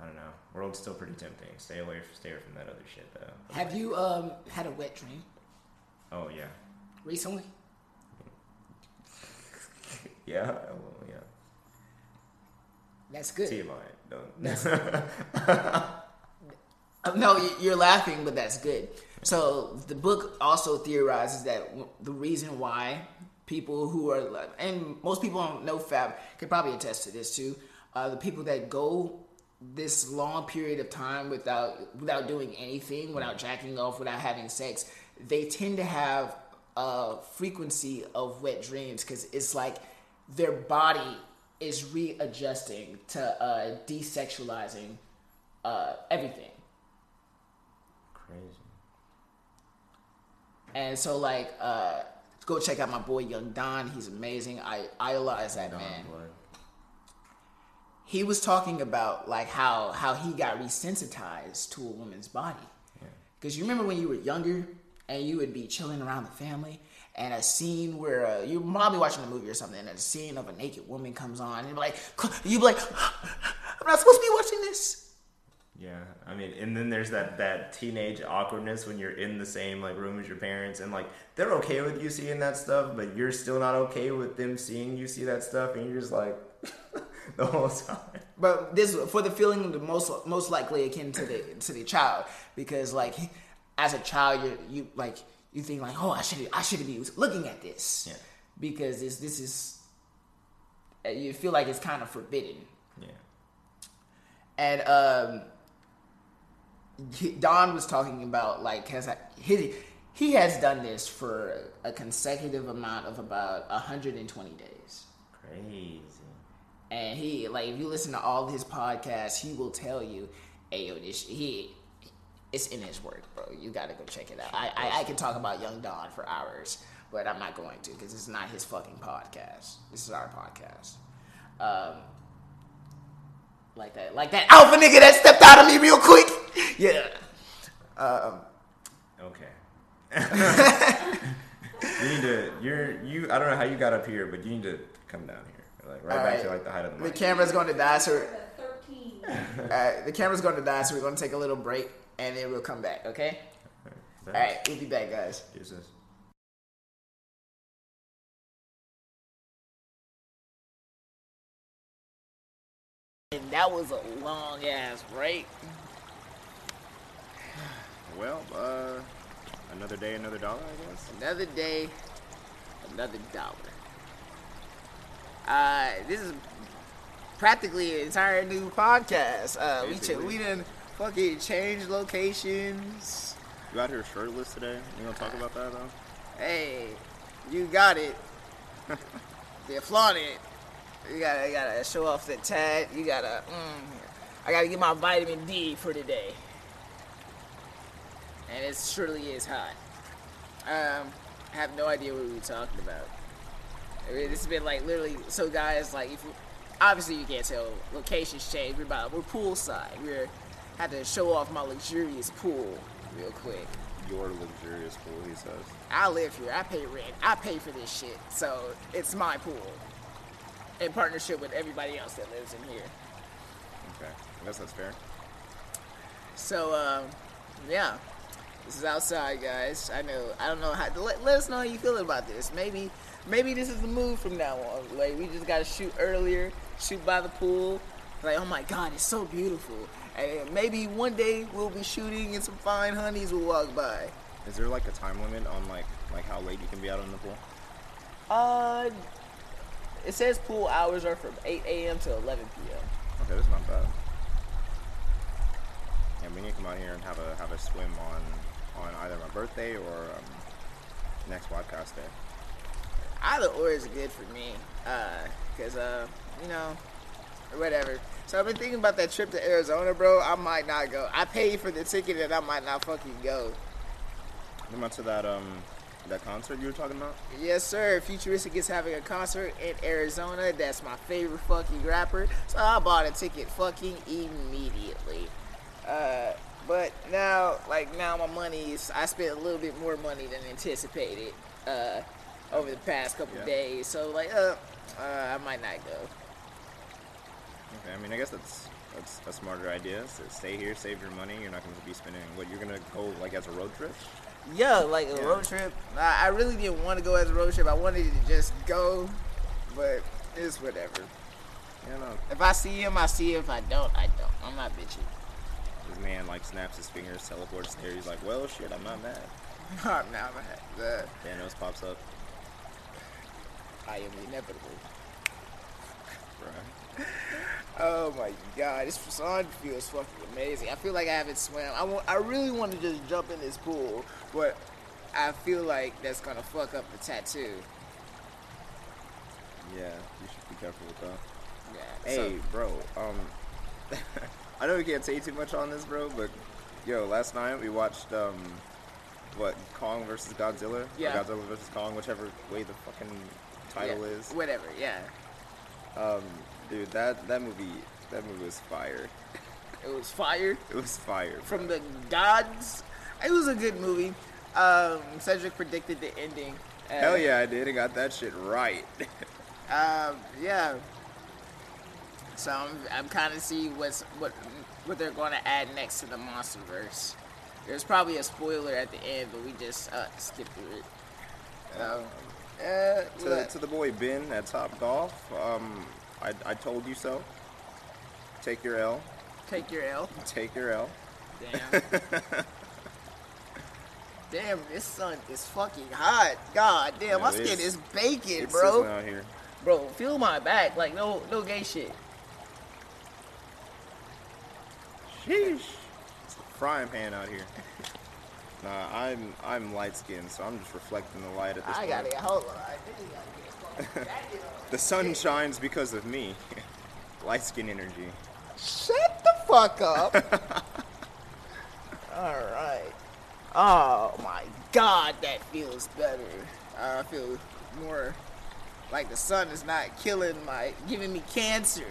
I don't know. World's still pretty tempting. Stay away, stay away from that other shit though. Have you um had a wet dream Oh yeah, recently? Yeah, well, yeah. That's good. TMI. Don't. Uh, No, you're laughing, but that's good. So the book also theorizes that the reason why people who are and most people on NoFap could probably attest to this too. Uh, the people that go this long period of time without without doing anything, without jacking off, without having sex, they tend to have a frequency of wet dreams because it's like their body is readjusting to uh, desexualizing uh, everything. Crazy. And so, like, uh, go check out my boy Young Don. He's amazing. I idolize that Don man. blood. He was talking about like how how he got resensitized to a woman's body. Yeah. Because you remember when you were younger and you would be chilling around the family, and a scene where uh, you're probably watching a movie or something, and a scene of a naked woman comes on, and you're like, you'd be like, I'm not supposed to be watching this. Yeah, I mean, and then there's that that teenage awkwardness when you're in the same like room as your parents, and like they're okay with you seeing that stuff, but you're still not okay with them seeing you see that stuff, and you're just like, the whole time. But this for the feeling the most most likely akin to the to the child because like as a child you you like you think like oh I should I should be looking at this Yeah. because this this is you feel like it's kind of forbidden Yeah. and um Don was talking about like has he he has done this for a consecutive amount of about 120 days. Crazy. And he like if you listen to all his podcasts, he will tell you, "Hey, yo, this he." It's in his work, bro. You gotta go check it out. I, I, I can talk about Young Don for hours, but I'm not going to because it's not his fucking podcast. This is our podcast. Um, like that, like that alpha nigga that stepped out of me real quick. Yeah. Um, Okay. you need to. You're you. I don't know how you got up here, but you need to come down here, like right all back right. to like the height of the The mic. camera's going to die, so The 13. uh, the camera's going to die, so we're going to take a little break, and then we'll come back. Okay. All right, we'll be back, guys. This. And that was a long ass break. Well, uh, another day, another dollar, I guess. Another day, another dollar. Uh, this is practically an entire new podcast. Uh, we ch- we done fucking change locations. You out here shirtless today? You gonna talk about that though? Hey, you got it. They're flaunting it. You gotta, you gotta show off the tat. You gotta. Mm, I gotta get my vitamin D for today, and it surely is hot. Um, I have no idea what we were talking about. I mean, this has been like literally. So, guys, like, if you, obviously you can't tell, locations change. We're about we're poolside. We're had to show off my luxurious pool real quick. Your luxurious pool, he says. I live here. I pay rent. I pay for this shit. So it's my pool. In partnership with everybody else that lives in here. Okay, I guess that's fair. So um, yeah. This is outside, guys. I know. I don't know how. Let, let us know how you feel about this. Maybe, maybe this is the move from now on. Like we just gotta shoot earlier, shoot by the pool. Like oh my god, it's so beautiful. Maybe one day we'll be shooting and some fine honeys will walk by. Is there like a time limit on like like how late you can be out in the pool? Uh, it says pool hours are from 8 a.m. to 11 p.m. Okay, that's not bad. And we need to come out here and have a have a swim on on either my birthday or um, next podcast day. Either or is good for me, uh, cause uh, you know, or whatever. So I've been thinking about that trip to Arizona, bro. I might not go. I paid for the ticket, and I might not fucking go. Come out to that um that concert you were talking about. Yes, sir. Futuristic is having a concert in Arizona. That's my favorite fucking rapper. So I bought a ticket fucking immediately. Uh, but now, like now, my money is. I spent a little bit more money than anticipated uh, over the past couple Yeah. days. So like, uh, uh, I might not go. Okay, I mean I guess that's that's a smarter idea. So stay here, save your money. You're not going to be spending what you're going to go like as a road trip. Yeah, like a Yeah. road trip. I, I really didn't want to go as a road trip. I wanted to just go, but it's whatever. You know. If I see him, I see him. If I don't, I don't. I'm not bitchy. This man like snaps his fingers, teleports there. He's like, "Well, shit, I'm not mad." I'm not mad. Thanos pops up. I am inevitable. Right. Oh my god, this song feels fucking amazing. I feel like I haven't swam. I want, I really want to just jump in this pool, but I feel like that's gonna fuck up the tattoo. Yeah, you should be careful with that. Yeah. Hey, so- bro. Um, I know we can't say too much on this, bro, but yo, last night we watched um, what Kong versus Godzilla. Or Yeah. Godzilla versus Kong, whichever way the fucking title yeah, is. Whatever. Yeah. Um, dude, that that movie, that movie was fire. It was fire. It was fire. from bro. the gods. It was a good movie. Um, Cedric predicted the ending. Hell yeah, I did. I got that shit right. Um, yeah. So I'm, I'm kind of see what's what what they're going to add next to the MonsterVerse. There's probably a spoiler at the end, but we just uh, skipped through it. So, uh, to, to the boy Ben at Top Golf. Um, I, I told you so. Take your L. Take your L. Take your L. Damn. damn, this sun is fucking hot. God damn, Yeah, my skin is. is baking, It's bro. out here. Bro, feel my back. Like no no gay shit. Sheesh. It's a frying pan out here. Nah, I'm I'm light skinned, so I'm just reflecting the light at this I point. gotta get hold on. I really gotta get a fucking jacket. The sun shines because of me. light skin energy. Shut the fuck up. All right. Oh my god, that feels better. I feel more like the sun is not killing my, giving me cancer.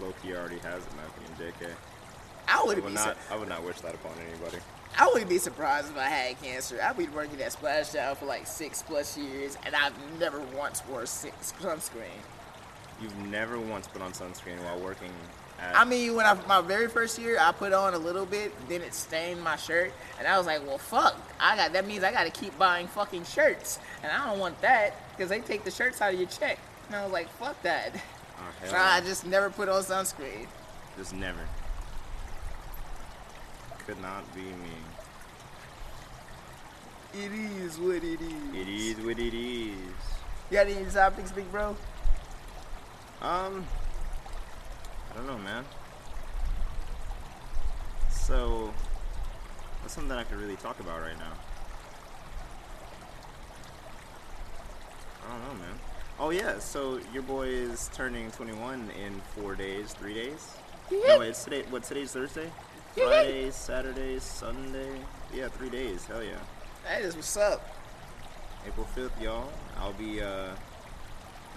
Loki already has it, man. Fucking JK. I I would be. Su- not. I would not wish that upon anybody. I wouldn't be surprised if I had cancer. I've been working at Splashdown for like six plus years, and I've never once wore sunscreen. You've never once put on sunscreen while working at. I mean, when I my very first year, I put on a little bit, then it stained my shirt, and I was like, "Well, fuck! I got that means I got to keep buying fucking shirts, and I don't want that because they take the shirts out of your check." And I was like, "Fuck that!" oh, So I just never put on sunscreen. Just never. Could not be me. It is what it is. It is what it is. You got any topics, big bro? Um, I don't know, man. So, what's something that I could really talk about right now? I don't know, man. Oh yeah, so your boy is turning 21 in four days, three days. No, it's today. What today's Thursday? Friday, Saturday, Sunday. Yeah, three days. Hell yeah. That is what's up. April 5th, y'all. I'll be uh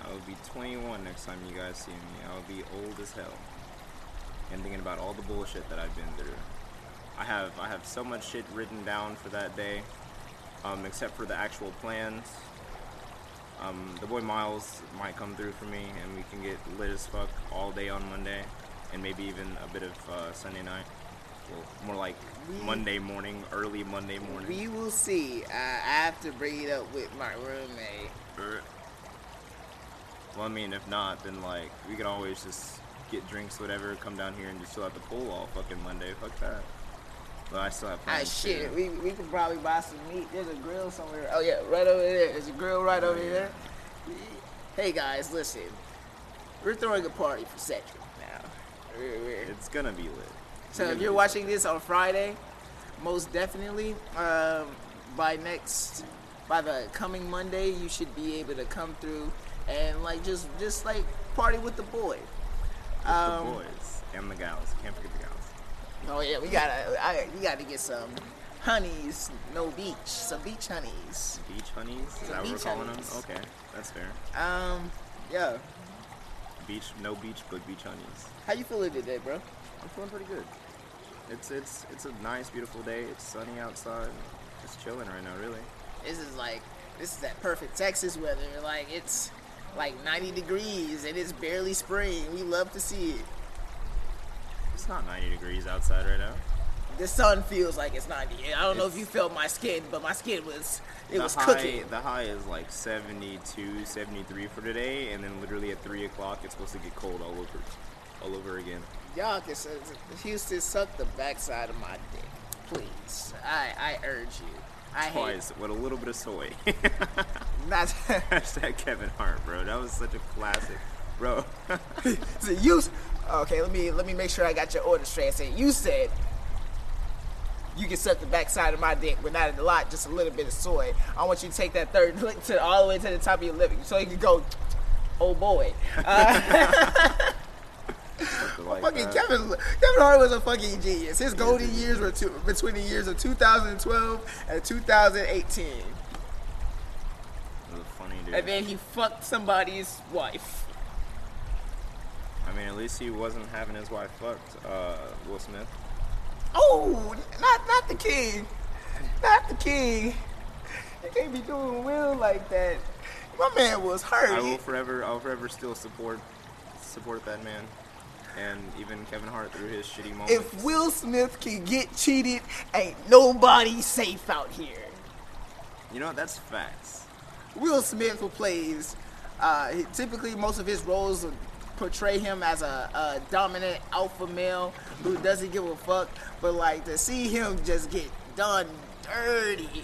I'll be 21 next time you guys see me. I'll be old as hell. And thinking about all the bullshit that I've been through. I have I have so much shit written down for that day. Um, except for the actual plans. Um, the boy Miles might come through for me and we can get lit as fuck all day on Monday and maybe even a bit of uh, Sunday night. Well, more like We- Monday morning, early Monday morning. We will see. I, I have to bring it up with my roommate. Er. Well, I mean, if not, then like we can always just get drinks, whatever, come down here and just chill at the pool all fucking Monday. Fuck that. But I still have Ah, plans. shit. too. We, we could probably buy some meat. There's a grill somewhere. Oh, yeah, right over there. There's a grill right over yeah. there. Hey, guys, listen. We're throwing a party for Cedric now. We're- we're- It's gonna be lit. So if you're watching this on Friday, most definitely um, by next by the coming Monday, you should be able to come through and like just just like party with the boy. something with um, the boys and the gals. Can't forget the gals. Oh yeah, we gotta I, we gotta get some honeys, no beach, some beach honeys. Beach honeys. Is Some that what we're calling honeys. them? Okay, that's fair. Um, yeah. Beach, no beach, but beach honeys. How you feeling today, bro? I'm feeling pretty good. It's it's it's a nice, beautiful day. It's sunny outside. Just chilling right now, really. This is like this is that perfect Texas weather. Like it's like 90 degrees and it's barely spring. We love to see it. It's not 90 degrees outside right now. The sun feels like it's 90. I don't know if you felt my skin, but my skin was it was high, cooking. The high is like 72, 73 for today, and then literally at 3 o'clock it's supposed to get cold all over, all over again. Y'all can say, Houston suck the backside of my dick, please. I I urge you. I hate Twice with a little bit of soy. not. Hashtag Kevin Hart, bro. That was such a classic, bro. so you okay? Let me let me make sure I got your order straight. So you said you can suck the backside of my dick, but not a lot, just a little bit of soy. I want you to take that third lick to all the way to the top of your lip, so you can go. Oh boy. Uh, Like fucking that. Kevin, Kevin Hart was a fucking genius. His golden years were two, between the years of 2012 and 2018. It was funny, dude. And then he fucked somebody's wife. I mean, at least he wasn't having his wife fucked. Uh, Will Smith. Oh, not not the king, not the king. You can't be doing Will like that. My man was hurt. I will forever, I will forever still support, support that man, and even Kevin Hart through his shitty moments. if Will Smith can get cheated, ain't nobody safe out here. you know, that's facts. Will Smith who plays Uh, typically, most of his roles portray him as a, a dominant alpha male who doesn't give a fuck. But like to see him just get done dirty.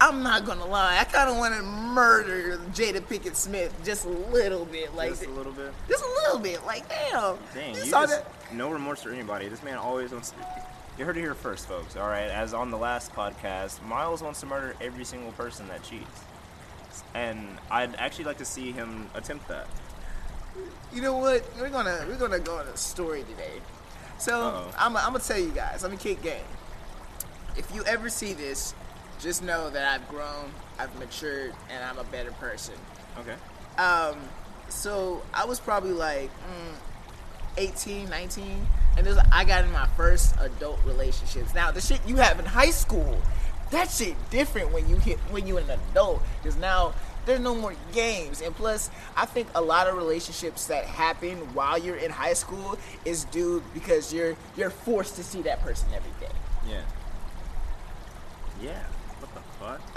I'm not gonna lie, I kind of want to murder Jada Pinkett Smith just a little bit, like Just a little bit. just a little bit, like damn. Dang, you you saw just, that? no remorse for anybody. This man always wants. To, you heard it here first, folks. All right, as on the last podcast, Miles wants to murder every single person that cheats, and I'd actually like to see him attempt that. You know what? We're gonna we're gonna go on a story today. So Uh-oh. I'm, I'm gonna tell you guys. Let me kick game. If you ever see this, just know that I've grown, I've matured, and I'm a better person. Okay. Um, so I was probably like mm, 18, 19, and this, I got in my first adult relationships. Now the shit you have in high school, that shit different when you hit when you're an adult, because now there's no more games. And plus, I think a lot of relationships that happen while you're in high school is due because you're you're forced to see that person every day. Yeah. Yeah. What?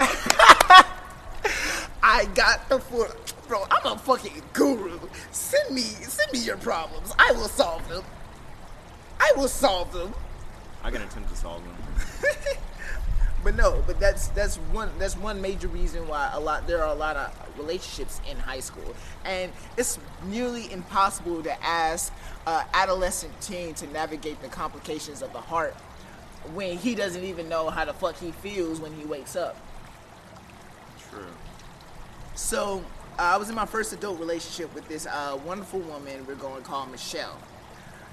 I got the foot, bro. I'm a fucking guru. Send me, send me your problems. I will solve them. I will solve them. I can attempt to solve them. But no, but that's that's one that's one major reason why a lot there are a lot of relationships in high school, and it's nearly impossible to ask an adolescent teen to navigate the complications of the heart when he doesn't even know how the fuck he feels when he wakes up. True. So uh, I was in my first adult relationship with this uh, wonderful woman we're going to call Michelle.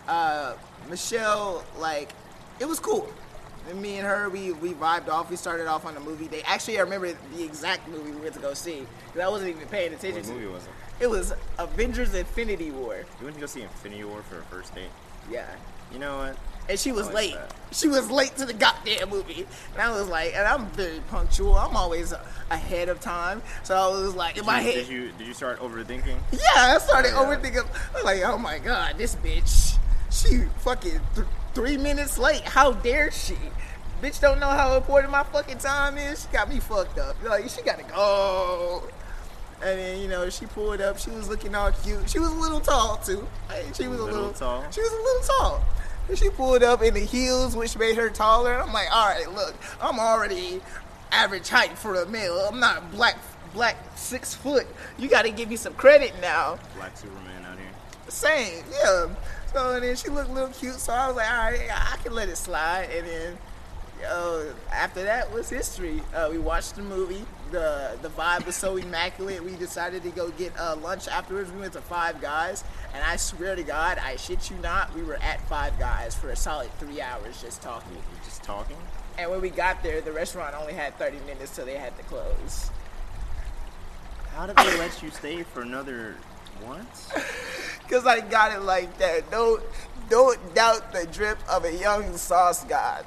Uh, Michelle, like, it was cool. And me and her, we, we vibed off. We started off on a movie. They actually, I remember the exact movie we went to go see because I wasn't even paying attention What to. movie was it? It was Avengers: Infinity War. You went to go see Infinity War for a first date. Yeah. You know what? And she was late. that. She was late to the goddamn movie. And I was like, and I'm very punctual. I'm always ahead of time. So I was like, in Did my you, head. Did you did you start overthinking? Yeah, I started Yeah. overthinking. I was like, oh my god, this bitch, she fucking th- three minutes late. How dare she? Bitch don't know how important my fucking time is. She got me fucked up. Like she gotta go. And then you know she pulled up. She was looking all cute. She was a little tall too. She was a Little little, tall? She was a little tall. And she pulled up in the heels, which made her taller. And I'm like, all right, look, I'm already average height for a male. I'm not black, black six foot. You got to give me some credit now. Black Superman out here. Same, yeah. So and then she looked a little cute, so I was like, all right, I can let it slide. And then, yo, after that was history. Uh, we watched the movie. The The vibe was so immaculate. We decided to go get uh, lunch afterwards. We went to Five Guys, and I swear to God, I shit you not, we were at Five Guys for a solid three hours just talking. You're just talking. And when we got there, the restaurant only had 30 minutes till they had to close. How did they let you stay for another once? Cause I got it like that. Don't don't doubt the drip of a young sauce god.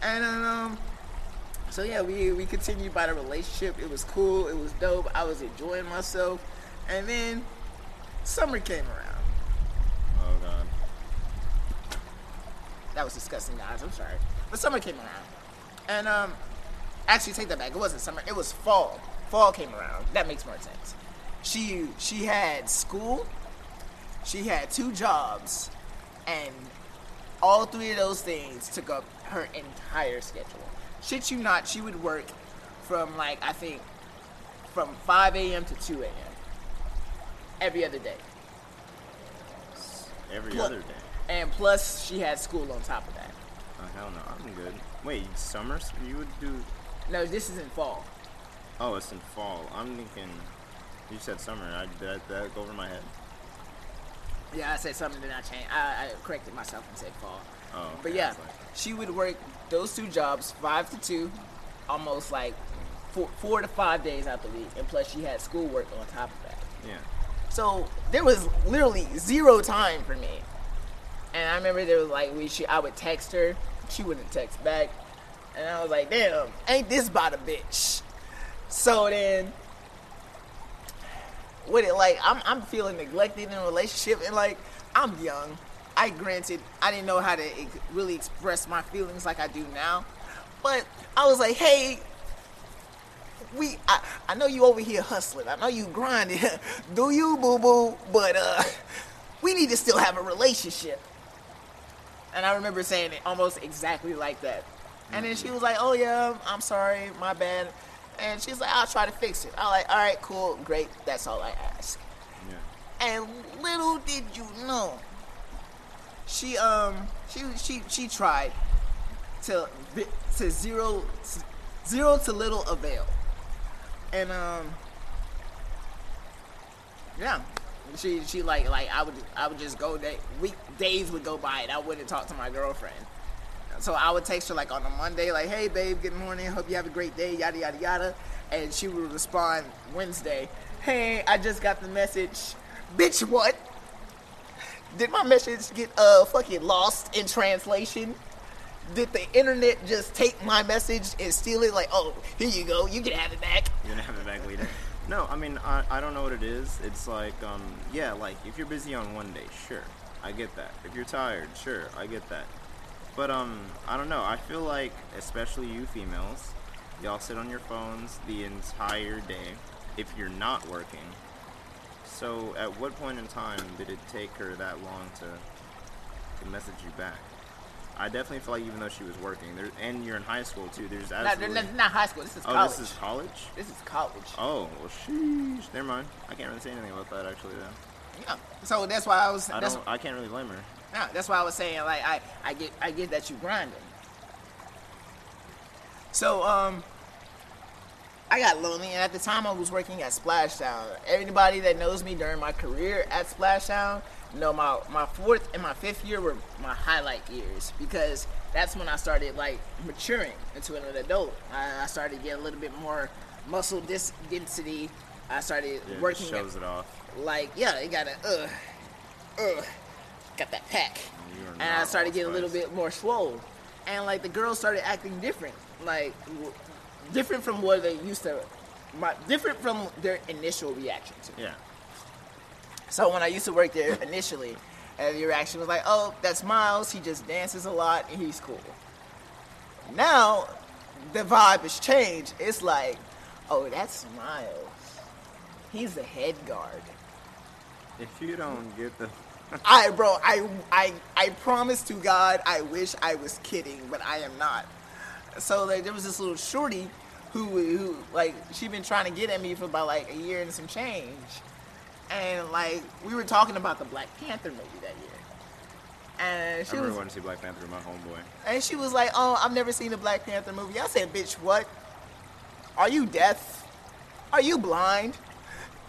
And um, so yeah, we we continued by the relationship. It was cool. It was dope. I was enjoying myself. And then summer came around. Oh god. That was disgusting, guys. I'm sorry. But summer came around. And um, actually, take that back. It wasn't summer. It was fall. Fall came around. That makes more sense. She she had school. She had two jobs, and all three of those things took up her entire schedule. Shit you not, she would work from like I think from 5 a.m. to 2 a.m. every other day. Every Plus- other day. And plus, she had school on top of that. Oh hell no, I'm good. Wait, summers? You would do? No, this is in fall. Oh, it's in fall. I'm thinking. You said summer. I, did, that, that go over my head? Yeah, I said something then I changed. I, I corrected myself and said fall. Oh, But yeah, like- she would work those two jobs, five to two, almost like four, four to five days out the week, and plus she had schoolwork on top of that. Yeah. So there was literally zero time for me. And I remember there was like we she I would text her, she wouldn't text back, and I was like, damn, ain't this about a bitch? So then, with it like I'm I'm feeling neglected in a relationship, and like I'm young. I granted I didn't know how to ex- really express my feelings like I do now, but I was like, hey, we I, I know you over here hustling. I know you grinding. Do you, boo boo? But uh, we need to still have a relationship. And I remember saying it almost exactly like that. And then she was like, "Oh yeah, I'm sorry, my bad." And she's like, "I'll try to fix it." I'm like, "All right, cool, great. That's all I ask." Yeah. And little did you know, she um she she she tried to to zero zero to little avail, and um yeah, she she like like I would I would just go day week days would go by and I wouldn't talk to my girlfriend. So I would text her like on a Monday, like, "Hey babe, good morning. Hope you have a great day." Yada yada yada, and she would respond Wednesday, "Hey, I just got the message. Bitch, what? Did my message get uh fucking lost in translation? Did the internet just take my message and steal it? Like, oh, here you go, you can have it back." You're gonna have it back later. No, I mean I, I don't know what it is. It's like um yeah, like if you're busy on one day, sure, I get that. If you're tired, sure, I get that. But um I don't know. I feel like especially you females, y'all sit on your phones the entire day if you're not working. So at what point in time did it take her that long to to message you back? I definitely feel like even though she was working, there and you're in high school too. There's absolutely not, not high school. This is college. oh, college. this is college. This is college. Oh, well, sheesh. Never mind. I can't really say anything about that actually. Though. Yeah. So that's why I was. I that's, don't. I can't really blame her. yeah, that's why I was saying like I, I get I get that you grinding. So um, I got lonely, and at the time I was working at Splashdown. Everybody that knows me during my career at Splashdown know my my fourth and my fifth year were my highlight years because that's when I started like maturing into an adult. I, I started getting a little bit more muscle dis- density. I started Yeah, working at- shows it off. like yeah, it got a uh, uh, got that pack, and I started getting a little bit more swole, and like the girls started acting different, like different from what they used to, my different from their initial reaction to. Yeah. So when I used to work there initially, and the reaction was like, "Oh, that's Miles. He just dances a lot and he's cool." Now, the vibe has changed. It's like, "Oh, that's Miles. He's the head guard." If you don't get the, I, bro, I, I, I promise to God, I wish I was kidding, but I am not. So like, there was this little shorty who, who, like, she been trying to get at me for about like a year and some change, and like, we were talking about the Black Panther movie that year, and I she remember was, wanting to see Black Panther with my homeboy. and she was like, "Oh, I've never seen a Black Panther movie." I said, "Bitch, what? Are you deaf? Are you blind?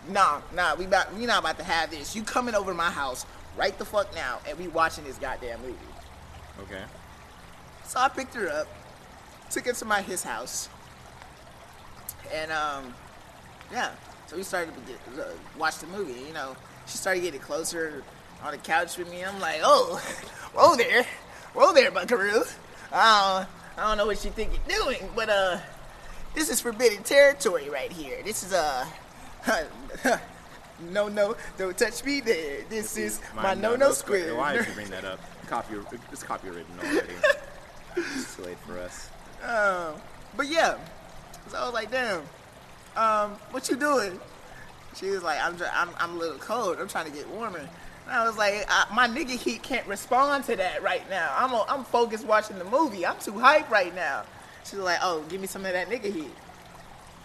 Nah, nah. We about we not about to have this. You coming over to my house right the fuck now, and we watching this goddamn movie." Okay. So I picked her up, took her to my his house, and um, yeah. So we started to get, uh, watch the movie. You know, she started getting closer on the couch with me. I'm like, oh, whoa there, whoa there, Buckaroo. I don't, I don't know what you think you're doing, but uh, this is forbidden territory right here. This is uh, no, no, don't touch me there. This is my no, no square. Why did you bring that up? Copy. It's copywritten already. it's too late for us. Um, but yeah, so I was like, damn, um, what you doing? She was like, I'm, try- I'm, I'm a little cold. I'm trying to get warmer. And I was like, I, my nigga heat can't respond to that right now. I'm, i I'm focused watching the movie. I'm too hype right now. She was like, oh, give me some of that nigga heat.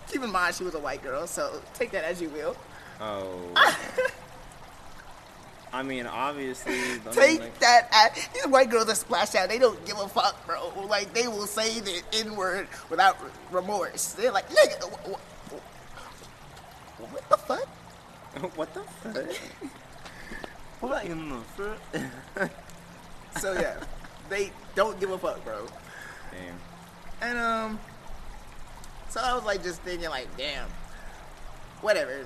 Keep in mind, she was a white girl, so take that as you will. Oh. I mean, obviously. I mean, Take like- that at these white girls that Splashdown. They don't give a fuck, bro. Like they will say the n word without remorse. They're like, nigga, wh- wh- wh- what the fuck? what the fuck? what in the fuck? So yeah, they don't give a fuck, bro. Damn. And um, so I was like just thinking like, damn, whatever.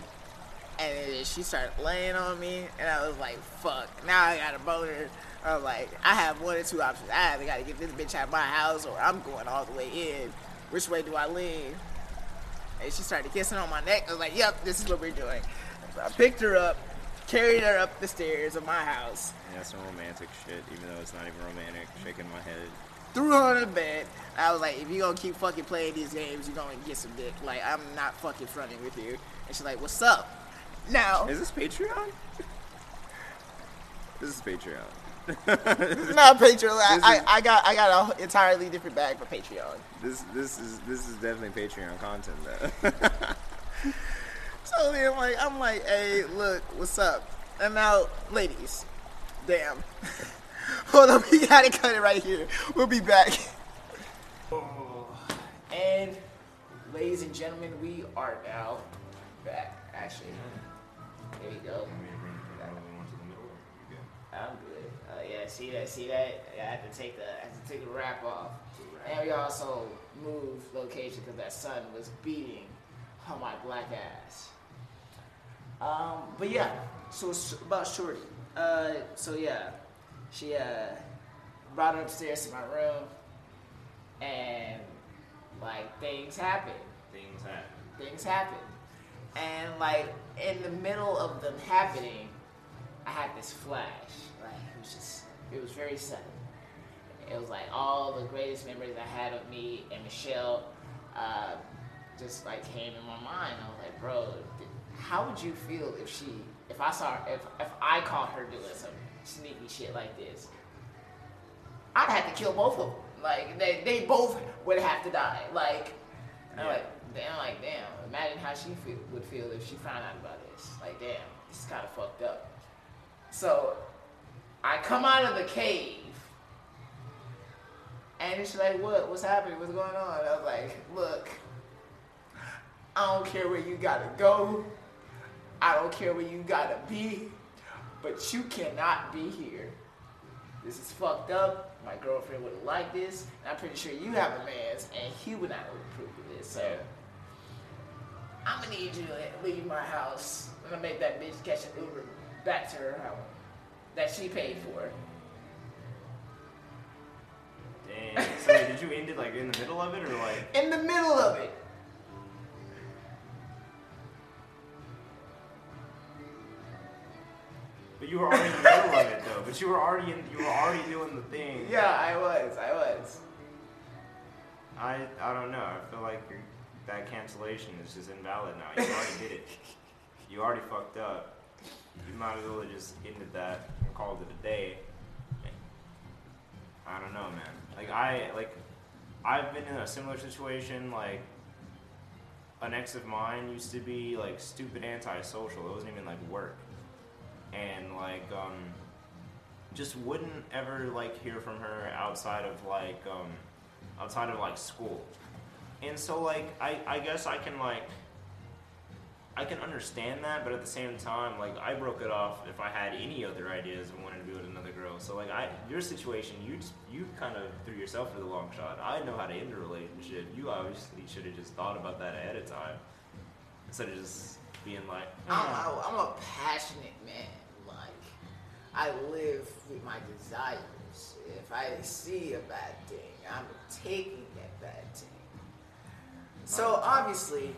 And then she started laying on me, and I was like, fuck. Now I got a boner. I'm like, I have one or two options. I either got to get this bitch out of my house, or I'm going all the way in. Which way do I lean? And she started kissing on my neck. I was like, yep, this is what we're doing. So I picked her up, carried her up the stairs of my house. Yeah, some romantic shit, even though it's not even romantic. Shaking my head. threw her on the bed. I was like, if you gonna keep fucking playing these games, you're gonna get some dick. Like, I'm not fucking fronting with you. And she's like, what's up? Now, Is this Patreon? this is Patreon. it's not Patreon. I, This I, is- I got I got an entirely different bag for Patreon. This this is this is definitely Patreon content though. So then, like, I'm like, hey, look, what's up? And now, ladies, damn. Hold on, we gotta cut it right here. We'll be back. And, ladies and gentlemen, we are now back. Actually, there we go. I'm good. Uh, yeah, see that? See that? I had to take the I had to take the wrap off. And we also moved location because that sun was beating on my black ass. Um, but yeah, so it's about Shorty. Uh, so yeah, she uh brought her upstairs to my room, and like things happened. Things happen. Things happened, and like in the middle of them happening, I had this flash. Like it was just, it was very sudden. It was like all the greatest memories I had of me and Michelle, uh, just like came in my mind. I was like, bro, how would you feel if she, if I saw, her, if if I caught her doing some sneaky shit like this? I'd have to kill both of them. Like they, they both would have to die. Like, I'm Yeah. like, damn, like damn. Imagine how she feel, would feel if she found out about this. Like, damn, this is kind of fucked up. So, I come out of the cave, and it's like, what? What's happening? What's going on? I was like, look, I don't care where you gotta go. I don't care where you gotta be, but you cannot be here. This is fucked up. My girlfriend wouldn't like this. And I'm pretty sure you have a man's, and he would not approve of this. So I'm gonna need you to leave my house. I'm gonna make that bitch catch an Uber back to her home that she paid for. Dang. So did you end it like in the middle of it or like? In the middle of it. But you were already in the middle of it though. But you were already in. You were already doing the thing. Yeah, I was. I was. I I don't know. I feel like your that cancellation is just invalid now. You already did it. You already fucked up. You might as well have just ended that and called it a day. I don't know, man. Like I like I've been in a similar situation. Like an ex of mine used to be like stupid antisocial. It wasn't even like work, and like um just wouldn't ever like hear from her outside of like um outside of like school. And so like I, I guess I can like I can understand that, but at the same time, like I broke it off if I had any other ideas of wanted to be with another girl. So like I your situation, you just you kind of threw yourself for the long shot. I know how to end a relationship. You obviously should have just thought about that ahead of time instead of just being like, I'm, "Mm." I'm a passionate man. Like, I live with my desires. If I see a bad thing, I'm taking that bad thing. So obviously,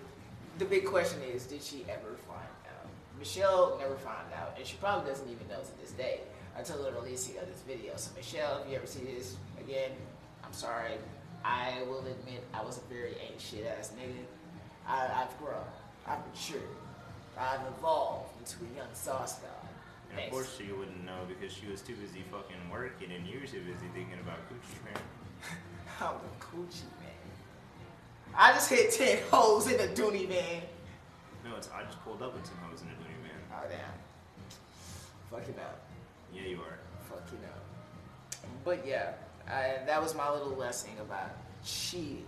the big question is, did she ever find out? Michelle never found out, and she probably doesn't even know to this day until the releasing of this video. So Michelle, if you ever see this again, I'm sorry. I will admit I was a very ain't shit ass nigga. I, I've grown. I've matured. I've evolved into a young sauce god. And of course she wouldn't know because she was too busy fucking working and you were too busy thinking about coochie man. I'm a coochie. I just hit 10 holes in a dooney man. No, it's I just pulled up with 10 holes in a dooney man. Oh, damn. Fucking up. Yeah, you are. Fucking up. But yeah, I, that was my little lesson about cheating.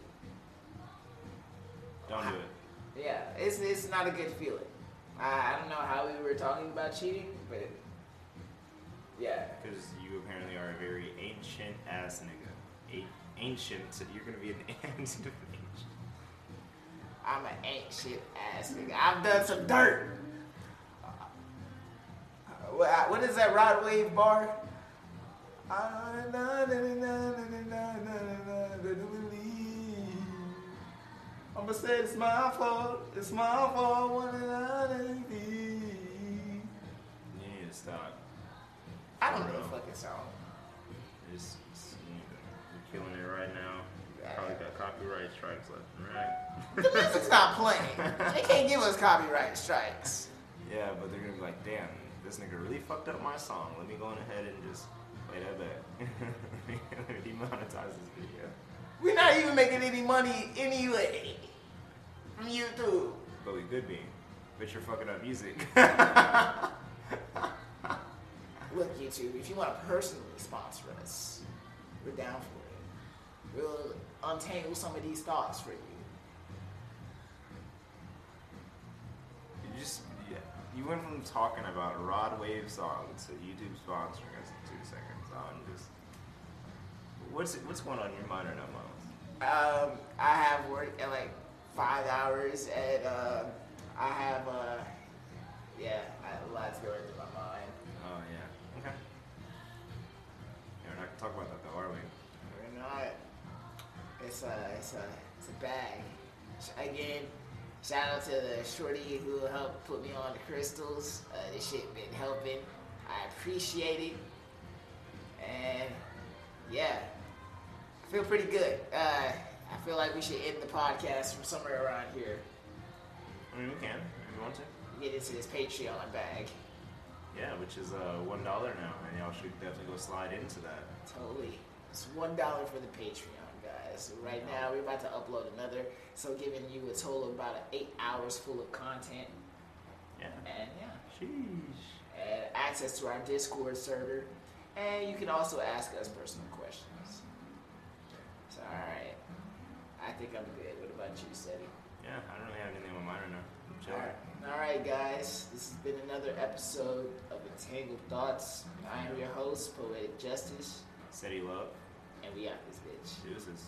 Don't do it. Yeah, it's, it's not a good feeling. I, I don't know how we were talking about cheating, but yeah. Because you apparently are a very ancient ass nigga. A- ancient, so you're gonna be an ancient. I'm an ain't shit ass nigga. I've done some dirt. Uh, what is that Rod Wave bar? I'ma say it's my fault. It's my fault. What did I do? You need to stop. I don't know the fucking song. Strikes left and right. The music's not playing. They can't give us copyright strikes. Yeah, but they're gonna be like, damn, this nigga really fucked up my song. Let me go on ahead and just play that back. Let me demonetize this video. We're not even making any money anyway from YouTube. But we could be. But you're fucking up music. Look, YouTube, if you want to personally sponsor us, we're down for it. We'll untangle some of these thoughts for you. You just yeah. You went from talking about a Rod Wave song to YouTube sponsoring us in two seconds. I'm just what's what's going on in your mind right now, Miles? Um, I have work at like five hours, and um, I have uh, yeah, I have a lot going through my mind. Oh yeah. Okay. Yeah, we're not gonna talk about that though, are we? It's a it's a it's a bag. Again, shout out to the shorty who helped put me on the crystals. Uh, this shit been helping. I appreciate it, and yeah, I feel pretty good. Uh, I feel like we should end the podcast from somewhere around here. I mean, we can if you want to. Get into this Patreon bag. Yeah, which is uh one dollar now, and y'all should definitely go slide into that. Totally. It's one dollar for the Patreon, Right now we're about to upload another, so giving you a total of about eight hours full of content, Yeah. and yeah, Sheesh. and access to our Discord server, and you can also ask us personal questions. So all right, I think I'm good. What about you, Seti? Yeah, I don't really have anything on my mind right now. I'm All right. all right, guys. This has been another episode of Entangled Thoughts. I am your host, Poetic Justice, he love. and we out this bitch. Deuces.